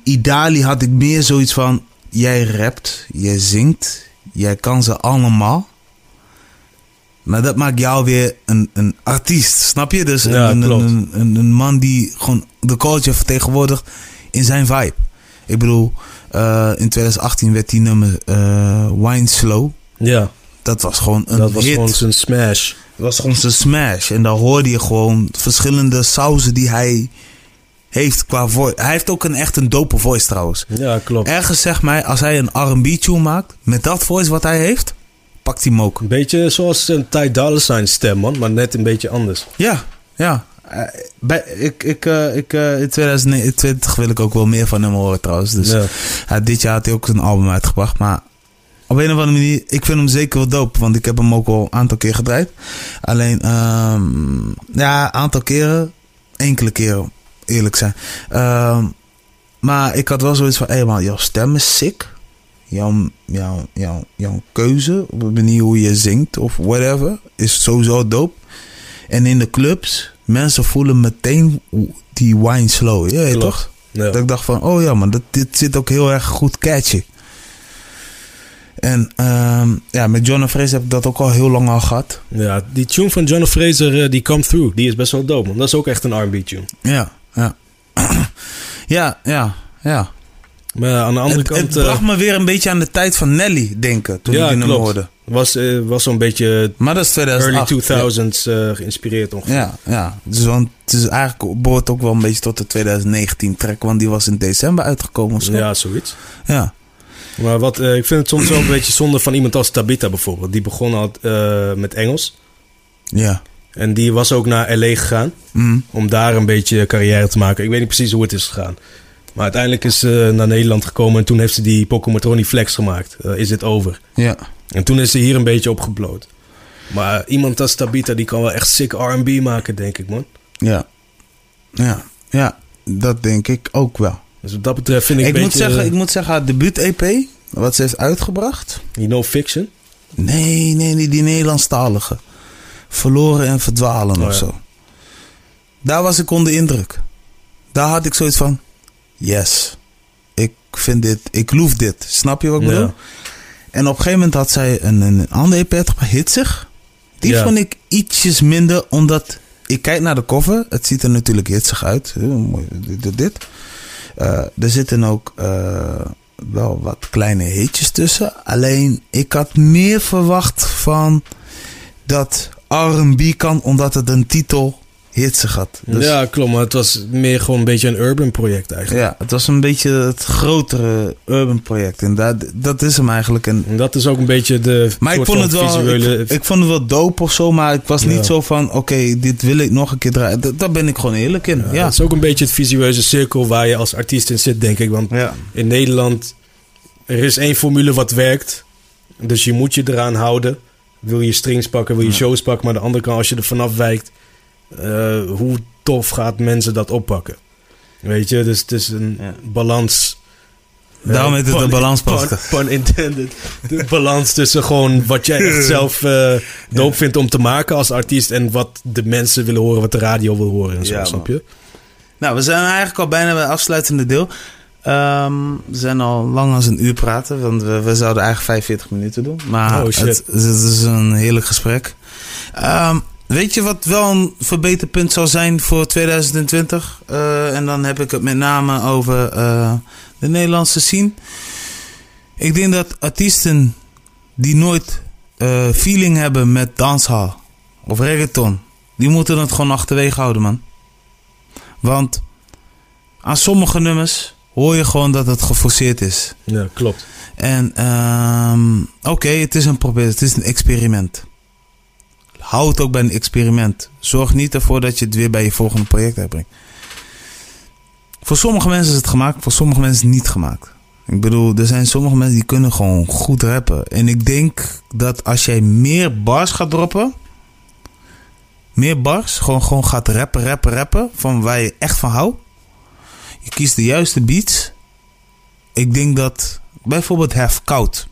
Idali had ik meer zoiets van... Jij rapt, jij zingt, jij kan ze allemaal. Maar dat maakt jou weer een, een artiest, snap je? Dus Ja, een, een, een, een, man die gewoon de culture vertegenwoordigt in zijn vibe. Ik bedoel, in 2018 werd die nummer eh, Wine Slow. Ja, Dat was gewoon een dat was hit. gewoon zijn smash. Dat was gewoon zijn smash. En daar hoorde je gewoon verschillende sauzen die hij heeft qua voice. Hij heeft ook een echt een dope voice trouwens. Ja, klopt. Ergens zeg mij, als hij een R&B tune maakt, met dat voice wat hij heeft, pakt hij hem ook. Een beetje zoals een Ty Dolla Sign stem, man. Maar net een beetje anders. Ja, ja. Eh, bij, ik, ik, eh, ik, eh, in 2020 wil ik ook wel meer van hem horen trouwens. Dus Ja. dit jaar had hij ook een album uitgebracht. Maar op een of andere manier, ik vind hem zeker wel dope. Want ik heb hem ook al een aantal keer gedraaid. Alleen, ehm, ja, een aantal keren. Enkele keren, eerlijk zijn. Ehm, maar ik had wel zoiets van, hé man, jouw stem is sick. Jouw, jouw, jouw, jouw keuze, op de manier hoe je zingt of whatever, is sowieso dope. En in de clubs, mensen voelen meteen die wine slow. Klopt. toch? Ja. Dat ik dacht van, oh ja, maar dat, dit zit ook heel erg goed catchy. En ehm, ja, met John Fraser heb ik dat ook al heel lang al gehad. ja, die tune van John Fraser, eh, die Come Through, die is best wel dope, man. Dat is ook echt een R&B tune. Ja, ja. ja, ja, ja. Maar aan de andere Het, kant... het eh, bracht me weer een beetje aan de tijd van Nelly denken, toen ja, ik die nummer klopt. hoorde. Was, eh, was zo'n beetje Maar dat is early 2008. 2000s eh, geïnspireerd ongeveer. Ja, ja. Dus, want het is eigenlijk behoort ook wel een beetje tot de 2019 track, want die was in december uitgekomen of zo. Ja, zoiets. ja. Maar wat, ik vind het soms wel een beetje zonde van iemand als Tabitha bijvoorbeeld. Die begon al met Engels. ja. En die was ook naar L.A. gegaan. Mm. Om daar een beetje carrière te maken. Ik weet niet precies hoe het is gegaan. Maar uiteindelijk is ze naar Nederland gekomen. En toen heeft ze die Pokémon Flex gemaakt. Eh, is het over. Ja. En toen is ze hier een beetje opgebloot. Maar iemand als Tabitha die kan wel echt sick R&B maken, denk ik, man. Ja. Ja. Ja. Dat denk ik ook wel. Dus wat dat betreft vind ik, Ik, een moet beetje... zeggen, eh, ik moet zeggen, haar debuut-EP, wat ze heeft uitgebracht. You know fiction? Nee, nee, nee, die Nederlandstalige. Verloren en verdwalen Oh, of ja. zo. Daar was ik onder indruk. Daar had ik zoiets van, yes, ik vind dit, ik loef dit. Snap je wat ik Ja. bedoel? En op een gegeven moment had zij een, een andere EP Hitsig. Die Ja. vond ik ietsjes minder, omdat ik kijk naar de cover. Het ziet er natuurlijk hitsig uit. Heel mooi, dit, dit, dit. Eh, er zitten ook eh, wel wat kleine hitjes tussen. Alleen, ik had meer verwacht van dat R&B kan, omdat het een titel hitsig had. Dus, ja, klopt. Maar het was meer gewoon een beetje een urban project eigenlijk. ja, het was een beetje het grotere urban project. En dat, dat is hem eigenlijk. En En dat is ook een beetje de Maar ik vond, het wel, visuele... ik, ik vond het wel dope of zo, maar ik was Ja. niet zo van, oké, dit wil ik nog een keer draaien. Daar ben ik gewoon eerlijk in. Ja, Ja, Dat is ook een beetje het visueuze cirkel waar je als artiest in zit, denk ik. Want ja. in Nederland, er is één formule wat werkt. Dus je moet je eraan houden. Wil je strings pakken, wil je shows pakken. Maar aan de andere kant, als je er vanaf wijkt, eh, hoe tof gaat mensen dat oppakken? Weet je, dus het is een Ja. balans. Daarom Eh, heet het een. Pun, pun intended. De balans tussen gewoon wat jij echt zelf eh doop vindt om te maken als artiest. En wat de mensen willen horen, wat de radio wil horen en zo, Ja, snap je? Nou, we zijn eigenlijk al bijna bij het afsluitende deel. Ehm, we zijn al lang als een uur praten, want we, we zouden eigenlijk 45 minuten doen. Maar Oh, shit. Het, het is een heerlijk gesprek. Ehm, weet je wat wel een verbeterpunt zal zijn voor 2020? Eh, en dan heb ik het met name over eh, de Nederlandse scene. Ik denk dat artiesten die nooit eh, feeling hebben met dancehall of reggaeton, die moeten het gewoon achterwege houden, man. Want aan sommige nummers hoor je gewoon dat het geforceerd is. Ja, klopt. En ehm, oké, het is een probeer, het is een experiment. Hou het ook bij een experiment. Zorg niet ervoor dat je het weer bij je volgende project uitbrengt. Voor sommige mensen is het gemaakt, voor sommige mensen niet gemaakt. Ik bedoel, er zijn sommige mensen die kunnen gewoon goed rappen. En ik denk dat als jij meer bars gaat droppen, meer bars, gewoon, gewoon gaat rappen, rappen, rappen, van waar je echt van houdt. Je kiest de juiste beats. Ik denk dat bijvoorbeeld Hef Koud,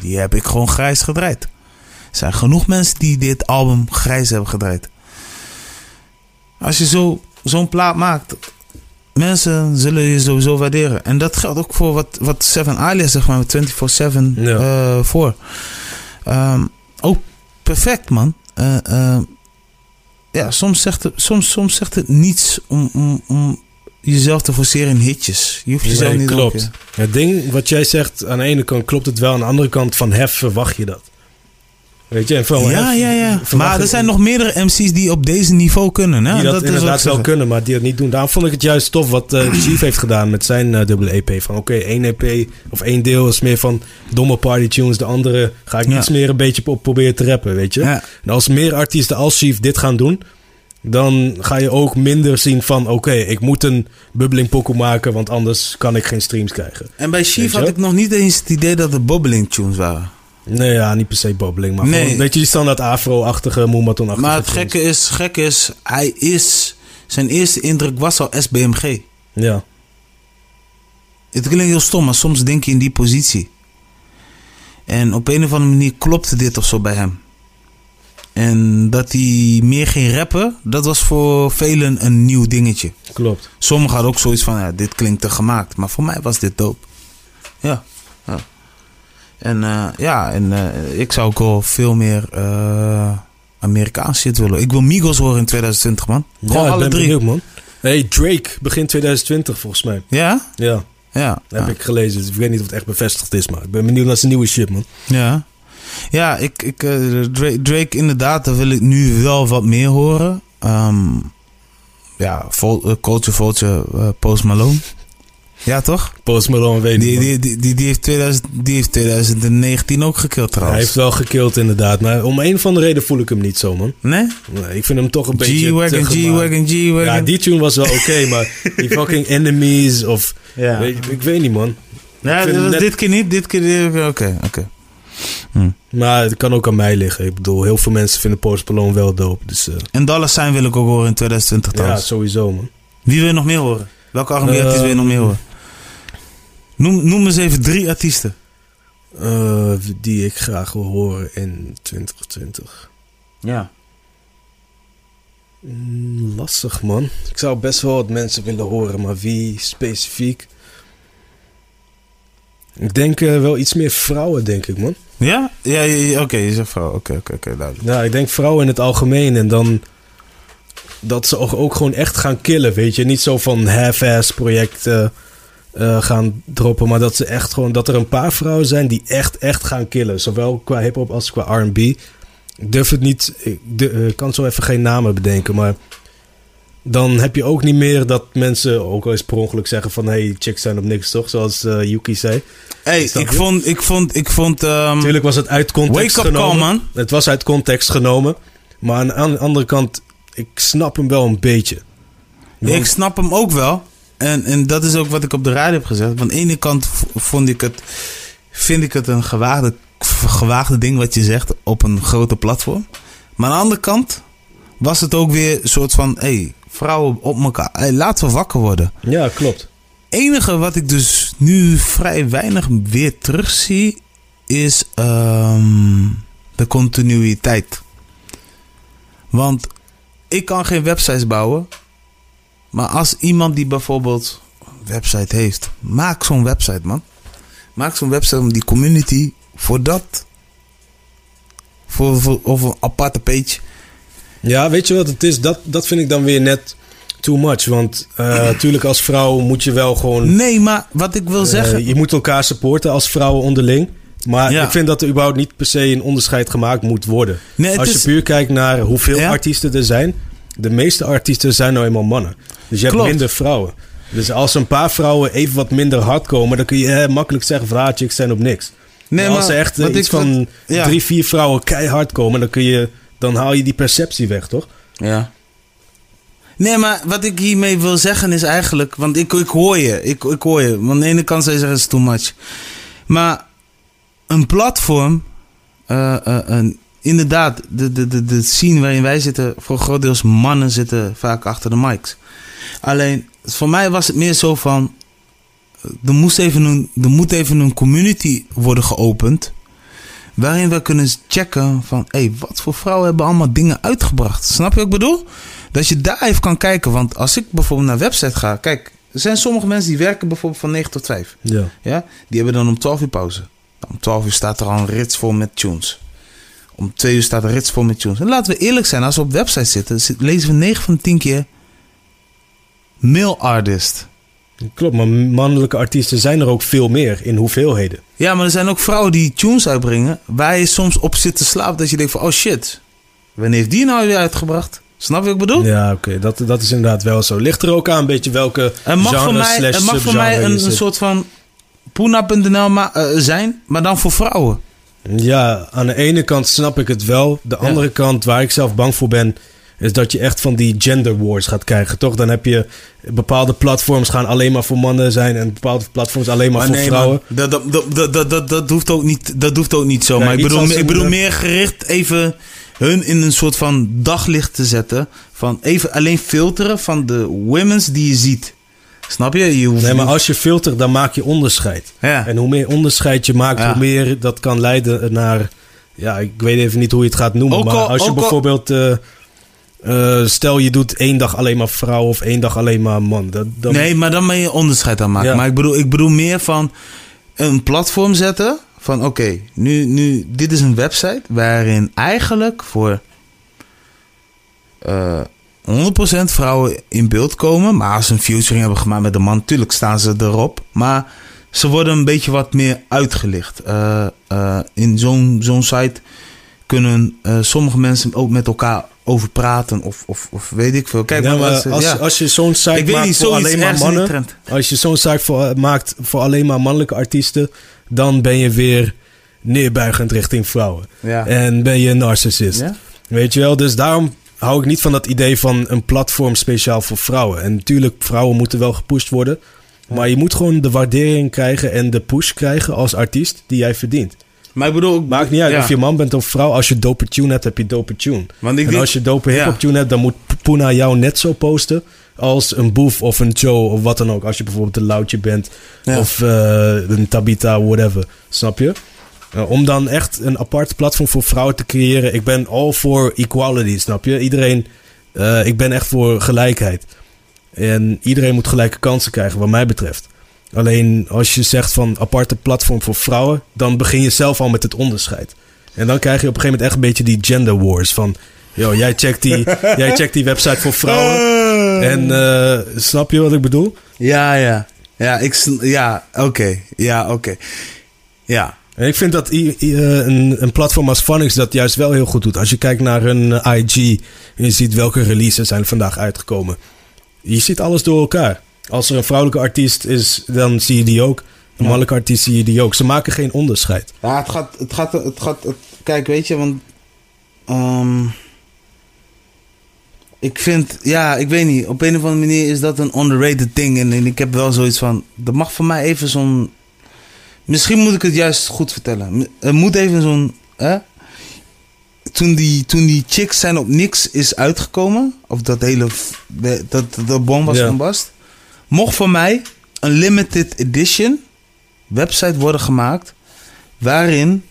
die heb ik gewoon grijs gedraaid. Er zijn genoeg mensen die dit album grijs hebben gedraaid. Als je zo, zo'n plaat maakt, mensen zullen je sowieso waarderen. En dat geldt ook voor wat, wat Seven Alias, zeg maar, met 24-7 Ja. eh, voor. Ehm, ook perfect, man. Eh, eh, ja, soms zegt, het, soms, soms zegt het niets om, om, om jezelf te forceren in hitjes. Je hoeft jezelf Nee, niet klopt. op je- Het ding wat jij zegt, aan de ene kant klopt het wel. Aan de andere kant van Hef verwacht je dat. Weet je? En Ja, ja, ja. Maar er zijn nog meerdere MC's die op deze niveau kunnen. Hè? die dat, is wat inderdaad wel kunnen, maar die het niet doen. Daarom vond ik het juist tof wat eh, Chief heeft gedaan met zijn eh, dubbele EP. Van oké, één EP of één deel is meer van domme party tunes. De andere ga ik Ja. iets meer een beetje op proberen te rappen, weet je. Ja. En als meer artiesten als Chief dit gaan doen... dan ga je ook minder zien van... oké, ik moet een bubbling pokoe maken... want anders kan ik geen streams krijgen. En bij Chief had ik nog niet eens het idee dat het bobbeling tunes waren. Nee, ja, niet per se bubbling, maar Nee. gewoon, weet je, die standaard afro-achtige, moematon-achtige Maar het gekke is, gekke is, hij is... Zijn eerste indruk was al SBMG. Ja, Het klinkt heel stom, maar soms denk je in die positie. En op een of andere manier klopte dit of zo bij hem. En dat hij meer ging rappen, dat was voor velen een nieuw dingetje. klopt. Sommigen hadden ook zoiets van, ja, dit klinkt te gemaakt. Maar voor mij was dit dope. Ja. En eh, ja, en eh, ik zou ook wel veel meer eh Amerikaans shit willen. Ik wil Migos horen in 2020, man. Gewoon ja, alle ben drie. benieuwd, man. Hey, Drake, begin 2020 volgens mij. Ja? Ja, Ja. heb ja. ik gelezen. Dus ik weet niet of het echt bevestigd is, maar ik ben benieuwd naar zijn nieuwe shit, man. Ja, ja ik, ik, Drake, Drake inderdaad, daar wil ik nu wel wat meer horen. Ehm, ja, Culture Vulture, Post Malone. Ja, toch? Post Malone weet Die, niet, man. die, die, die, die heeft 2000, die heeft 2019 ook gekild Hij trouwens. heeft wel gekild inderdaad, maar om een of andere reden voel ik hem niet zo, man. Nee? Nee, ik vind hem toch een beetje te G-Wagon. G-Wagon, G-Wagon. Ja, die tune was wel oké, maar die fucking enemies of... Ja. Weet, ik weet niet, man. Ja, dit, was net- dit keer niet, dit keer... Oké, oké. Maar het kan ook aan mij liggen. Ik bedoel, heel veel mensen vinden Post Malone wel dope. Dus eh, En Dallas Sign wil ik ook horen in 2020 ja, trouwens. sowieso, man. Wie wil je nog meer horen? Welke R&B-artiest wil je nog meer horen? Noem, noem eens even drie artiesten. Eh, die ik graag wil horen in 2020. Ja. Mm, lastig, man. Ik zou best wel wat mensen willen horen, maar wie specifiek? Ik denk eh, wel iets meer vrouwen, denk ik, man. Ja? Ja, ja, ja, oké, je zegt vrouw. Oké, oké, oké, duidelijk. Ja, ik denk vrouwen in het algemeen. En dan dat ze ook, ook gewoon echt gaan killen, weet je. Niet zo van half-ass projecten eh, gaan droppen. Maar dat ze echt gewoon... Dat er een paar vrouwen zijn die echt, echt gaan killen. Zowel qua hip-hop als qua R&B. Ik durf het niet... Ik eh, kan zo even geen namen bedenken, maar... Dan heb je ook niet meer dat mensen ook al eens per ongeluk zeggen van... Hey, chicks zijn op niks, toch? Zoals eh, Yuki zei. Hey, ik je? vond, ik vond, ik vond... ehm, Natuurlijk was het uit context Wake up call, genomen. man. Het was uit context genomen. Maar aan, aan de andere kant, ik snap hem wel een beetje. ik snap hem ook wel. En, en dat is ook wat ik op de radio heb gezegd. Van de ene kant vond ik het, vind ik het een gewaagde, gewaagde ding wat je zegt op een grote platform. Maar aan de andere kant was het ook weer een soort van... Hey, vrouwen op elkaar. Hey, laten we wakker worden. Ja, klopt. enige wat ik dus nu vrij weinig weer terugzie, is ehm, de continuïteit. Want ik kan geen websites bouwen. Maar als iemand die bijvoorbeeld een website heeft, maak zo'n website, man. Maak zo'n website om die community voor dat. Voor, voor, of een aparte page. Ja, weet je wat het is? Dat, dat vind ik dan weer net too much. Want eh, natuurlijk als vrouw moet je wel gewoon... Nee, maar wat ik wil eh, zeggen. je moet elkaar supporten als vrouwen onderling. Maar Ja. ik vind dat er überhaupt niet per se een onderscheid gemaakt moet worden. Nee, als je is- puur kijkt naar hoeveel Ja. artiesten er zijn. De meeste artiesten zijn nou eenmaal mannen. Dus je hebt Klopt. minder vrouwen. Dus als een paar vrouwen even wat minder hard komen... dan kun je eh, makkelijk zeggen van... ah, chicks zijn op niks. Nee, maar als er echt eh, iets ik- van ja. drie, vier vrouwen keihard komen... Dan, kun je, dan haal je die perceptie weg, toch? Ja. Nee, maar wat ik hiermee wil zeggen is eigenlijk... Want ik, ik hoor je. Ik, ik hoor je. Want aan de ene kant zou je zeggen, het is too much. Maar een platform... eh, eh, een- inderdaad, de, de, de, de scene waarin wij zitten... voor groot deels mannen zitten vaak achter de mics. Alleen, voor mij was het meer zo van... Er, moest even een, er moet even een community worden geopend... Waarin we kunnen checken van... Hé, hey, wat voor vrouwen hebben allemaal dingen uitgebracht? Snap je wat ik bedoel? Dat je daar even kan kijken. Want als ik bijvoorbeeld naar website ga... Kijk, er zijn sommige mensen die werken bijvoorbeeld van 9 tot 5. Ja. Ja? Die hebben dan om 12 uur pauze. Om 12 uur staat er al een rits vol met tunes. Om 2 uur staat er een rits vol met tunes. En laten we eerlijk zijn, als we op websites zitten, zit- lezen we 9 van de 10 keer male artist. Klopt, maar mannelijke artiesten zijn er ook veel meer in hoeveelheden. Ja, maar er zijn ook vrouwen die tunes uitbrengen... waar je soms op zit te slapen dat je denkt van... oh shit, wanneer heeft die nou weer uitgebracht? Snap je wat ik bedoel? Ja, oké, dat, dat is inderdaad wel zo. Ligt er ook aan een beetje welke Het mag genre voor mij, slash het mag voor mij een, soort van Poena.nl ma- eh, zijn, maar dan voor vrouwen. Ja, aan de ene kant snap ik het wel. De Ja. andere kant, waar ik zelf bang voor ben... is dat je echt van die gender wars gaat krijgen, toch? Dan heb je bepaalde platforms gaan alleen maar voor mannen zijn... en bepaalde platforms alleen maar, voor nee, vrouwen. man, dat, dat, dat, dat, dat, hoeft ook niet, dat hoeft ook niet zo. Maar ik bedoel, ik bedoel de- meer gericht even hun in een soort van daglicht te zetten. Van even alleen filteren van de women's die je ziet. Snap je? je hoeft Nee, maar als je filtert, dan maak je onderscheid. Ja. En hoe meer onderscheid je maakt, Ja. hoe meer dat kan leiden naar... Ja, ik weet even niet hoe je het gaat noemen. Maar al- als je al- bijvoorbeeld... eh, stel je doet één dag alleen maar vrouw of één dag alleen maar man. Dat, dan, Nee, maar dan ben je onderscheid aan maken. Ja. Maar ik bedoel, ik bedoel meer van een platform zetten. Van oké, nu, nu, dit is een website waarin eigenlijk voor eh 100% vrouwen in beeld komen. Maar als ze een featuring hebben gemaakt met een man, natuurlijk staan ze erop. Maar ze worden een beetje wat meer uitgelicht. Eh, in zo'n zo'n site kunnen sommige mensen ook met elkaar over praten. Of, of, of weet ik veel. Kijk, Ja, maar als, als, ja. als je zo'n site ik maakt niet, voor alleen maar mannen... Als je zo'n site voor, maakt voor alleen maar mannelijke artiesten... dan ben je weer neerbuigend richting vrouwen. Ja. En ben je een narcissist. Ja? Weet je wel? Dus daarom hou ik niet van dat idee van een platform speciaal voor vrouwen. En natuurlijk, vrouwen moeten wel gepusht worden. Maar je moet gewoon de waardering krijgen en de push krijgen als artiest die jij verdient. Maar ik bedoel... Maakt niet uit Ja. of je man bent of vrouw. Als je dope tune hebt, heb je dope tune. Want ik en denk- als je dope Ja. hip-hop tune hebt, dan moet Puna jou net zo posten als een Boef of een Joe of wat dan ook. Als je bijvoorbeeld een Loutje bent Ja. of eh, een Tabita, whatever. Snap je? Uh, om dan echt een apart platform voor vrouwen te creëren. Ik ben all for equality, snap je? Iedereen, eh, ik ben echt voor gelijkheid. En iedereen moet gelijke kansen krijgen, wat mij betreft. Alleen als je zegt van aparte platform voor vrouwen, dan begin je zelf al met het onderscheid. En dan krijg je op een gegeven moment echt een beetje die gender wars. Van, yo, jij checkt die, jij checkt die website voor vrouwen. En eh, snap je wat ik bedoel? Ja, ja. Ja, ik... Ja, oké. Ja, oké. Ja. En ik vind dat eh, een, een platform als Funix dat juist wel heel goed doet. Als je kijkt naar hun eh, IG en je ziet welke releases zijn vandaag uitgekomen. Je ziet alles door elkaar. Als er een vrouwelijke artiest is, dan zie je die ook. Een Ja. mannelijke artiest zie je die ook. Ze maken geen onderscheid. Ja, het gaat... Het gaat, het gaat het- kijk, weet je, want... ehm, ik vind... Ja, ik weet niet. Op een of andere manier is dat een underrated ding. En, en ik heb wel zoiets van... Er mag voor mij even zo'n... Misschien moet ik het juist goed vertellen. Er moet even zo'n... Hè? Toen die, toen die Chicks zijn op niks is uitgekomen... Of dat hele... Dat, dat bom was Ja. van Bast... Mocht voor mij een limited edition website worden gemaakt... waarin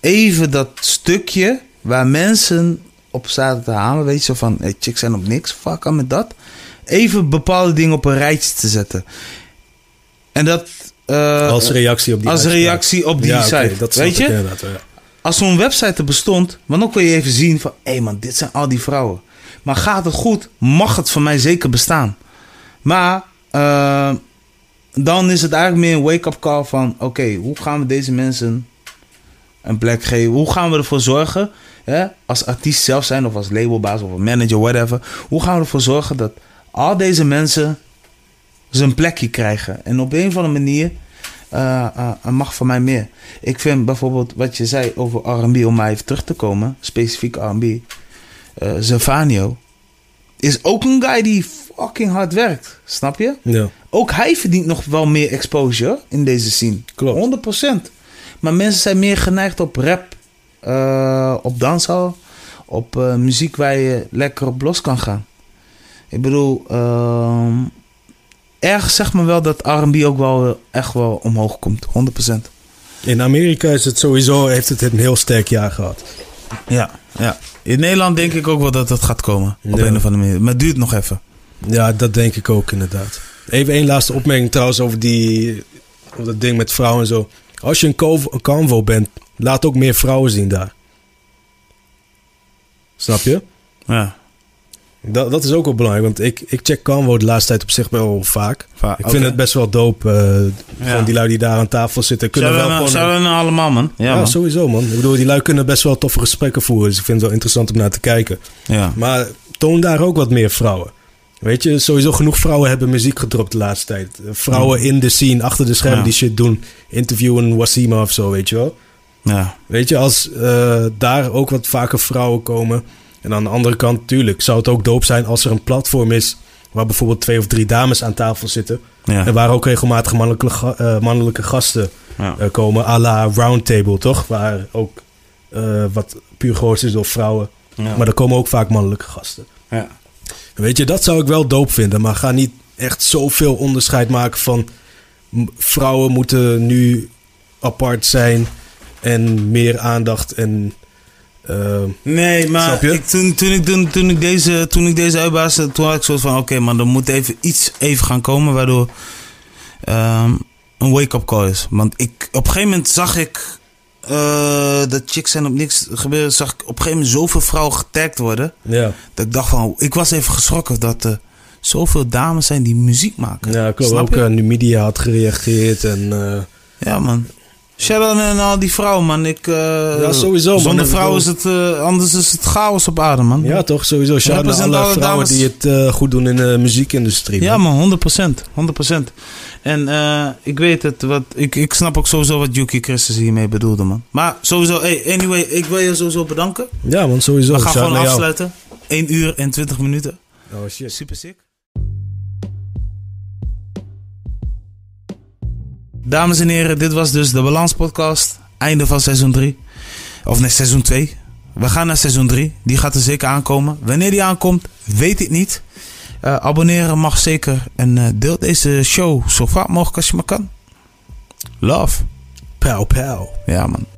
even dat stukje waar mensen op zaten te halen, weet je, zo van, hey, chicks zijn op niks, fuck aan met dat. Even bepaalde dingen op een rijtje te zetten. En dat... eh, Als reactie op die als uitspraak. reactie op die Ja, site, dat weet je? ja. Als zo'n website er bestond, want dan kon je even zien van... hé hey man, dit zijn al die vrouwen. Maar gaat het goed, mag het voor mij zeker bestaan. Maar eh, dan is het eigenlijk meer een wake-up call van... oké, hoe gaan we deze mensen een plek geven? Hoe gaan we ervoor zorgen, hè, als artiest zelf zijn... of als labelbaas of manager, whatever... hoe gaan we ervoor zorgen dat al deze mensen zijn plekje krijgen? En op een of andere manier... er mag van mij meer. Ik vind bijvoorbeeld wat je zei over R&B, om maar even terug te komen, specifiek R&B. eh Zevanio is ook een guy die fucking hard werkt, snap je? Ja. Ook hij verdient nog wel meer exposure in deze scene. Klopt. 100%. Maar mensen zijn meer geneigd op rap, eh, op danshal, op eh, muziek waar je lekker op los kan gaan. Ik bedoel, ehm ergens zeg maar wel dat R&B ook wel eh, echt wel omhoog komt. 100%. In Amerika is het sowieso, heeft het een heel sterk jaar gehad. Ja, ja. In Nederland denk ik ook wel dat dat gaat komen. Op een of andere manier. Maar het duurt nog even. Ja, dat denk ik ook inderdaad. Even één laatste opmerking trouwens over, die, over dat ding met vrouwen en zo. Als je een convo bent, laat ook meer vrouwen zien daar. Snap je? Ja. Dat, dat is ook wel belangrijk, want ik, ik check Canvo de laatste tijd op zich wel vaak. Va- Ik vind het best wel dope. eh, Ja. Gewoon die lui die daar aan tafel zitten. Kunnen wel gewoon... naar allemaal, man. Ja, Ja, man. sowieso man. Ik bedoel, die lui kunnen best wel toffe gesprekken voeren. Dus ik vind het wel interessant om naar te kijken. Ja. Maar toon daar ook wat meer vrouwen. Weet je, sowieso genoeg vrouwen hebben muziek gedropt de laatste tijd. Vrouwen in de scene, achter de schermen die shit doen. Interviewen Wasima of zo, weet je wel. Ja. Weet je, als eh, daar ook wat vaker vrouwen komen. En aan de andere kant, tuurlijk, zou het ook dope zijn als er een platform is. Waar bijvoorbeeld twee of drie dames aan tafel zitten. Ja. En waar ook regelmatig mannelijke, eh, mannelijke gasten Ja. eh, komen. à la Roundtable, toch? Waar ook eh, wat puur gehoord is door vrouwen. Ja. Maar er komen ook vaak mannelijke gasten. Ja. Weet je, dat zou ik wel dope vinden. Maar ga niet echt zoveel onderscheid maken van... vrouwen moeten nu apart zijn en meer aandacht en... eh, Nee, maar ik, toen, toen, ik, toen, toen, ik deze, toen ik deze uitbaasde, toen had ik soort van... Oké, maar er moet even iets even gaan komen waardoor ehm, een wake-up call is. Want ik, op een gegeven moment zag ik eh, dat chicks zijn op niks gebeuren. Zag ik op een gegeven moment zoveel vrouwen getagd worden. ja. Dat ik dacht van... Ik was even geschrokken dat er zoveel dames zijn die muziek maken. ja, ik ook je? uh, nu media had gereageerd en... eh, Ja, man. Shout-out naar al die vrouwen, man. Ik, eh, Ja, sowieso, man. Zonder vrouwen is het... eh, anders is het chaos op aarde, man. ja, toch? Sowieso. Represent alle alle vrouwen dames. die het eh, goed doen in de muziekindustrie. Ja, man. man, 100%. 100%. En eh, ik weet het, wat, ik, ik snap ook sowieso wat Yuki Christus hiermee bedoelde, man. Maar sowieso, hey, anyway, ik wil je sowieso bedanken. Ja, man, sowieso. We gaan Shout gewoon afsluiten. 1 uur en 20 minuten. Oh, shit. Super sick. Dames en heren, dit was dus de Balans Podcast. Einde van seizoen 3. Of nee, seizoen 2. We gaan naar seizoen 3. Die gaat er zeker aankomen. Wanneer die aankomt, weet ik niet. Eh, abonneren mag zeker. En eh, deel deze show zo vaak mogelijk als je maar kan. Love. Pauw, pauw. Ja, man.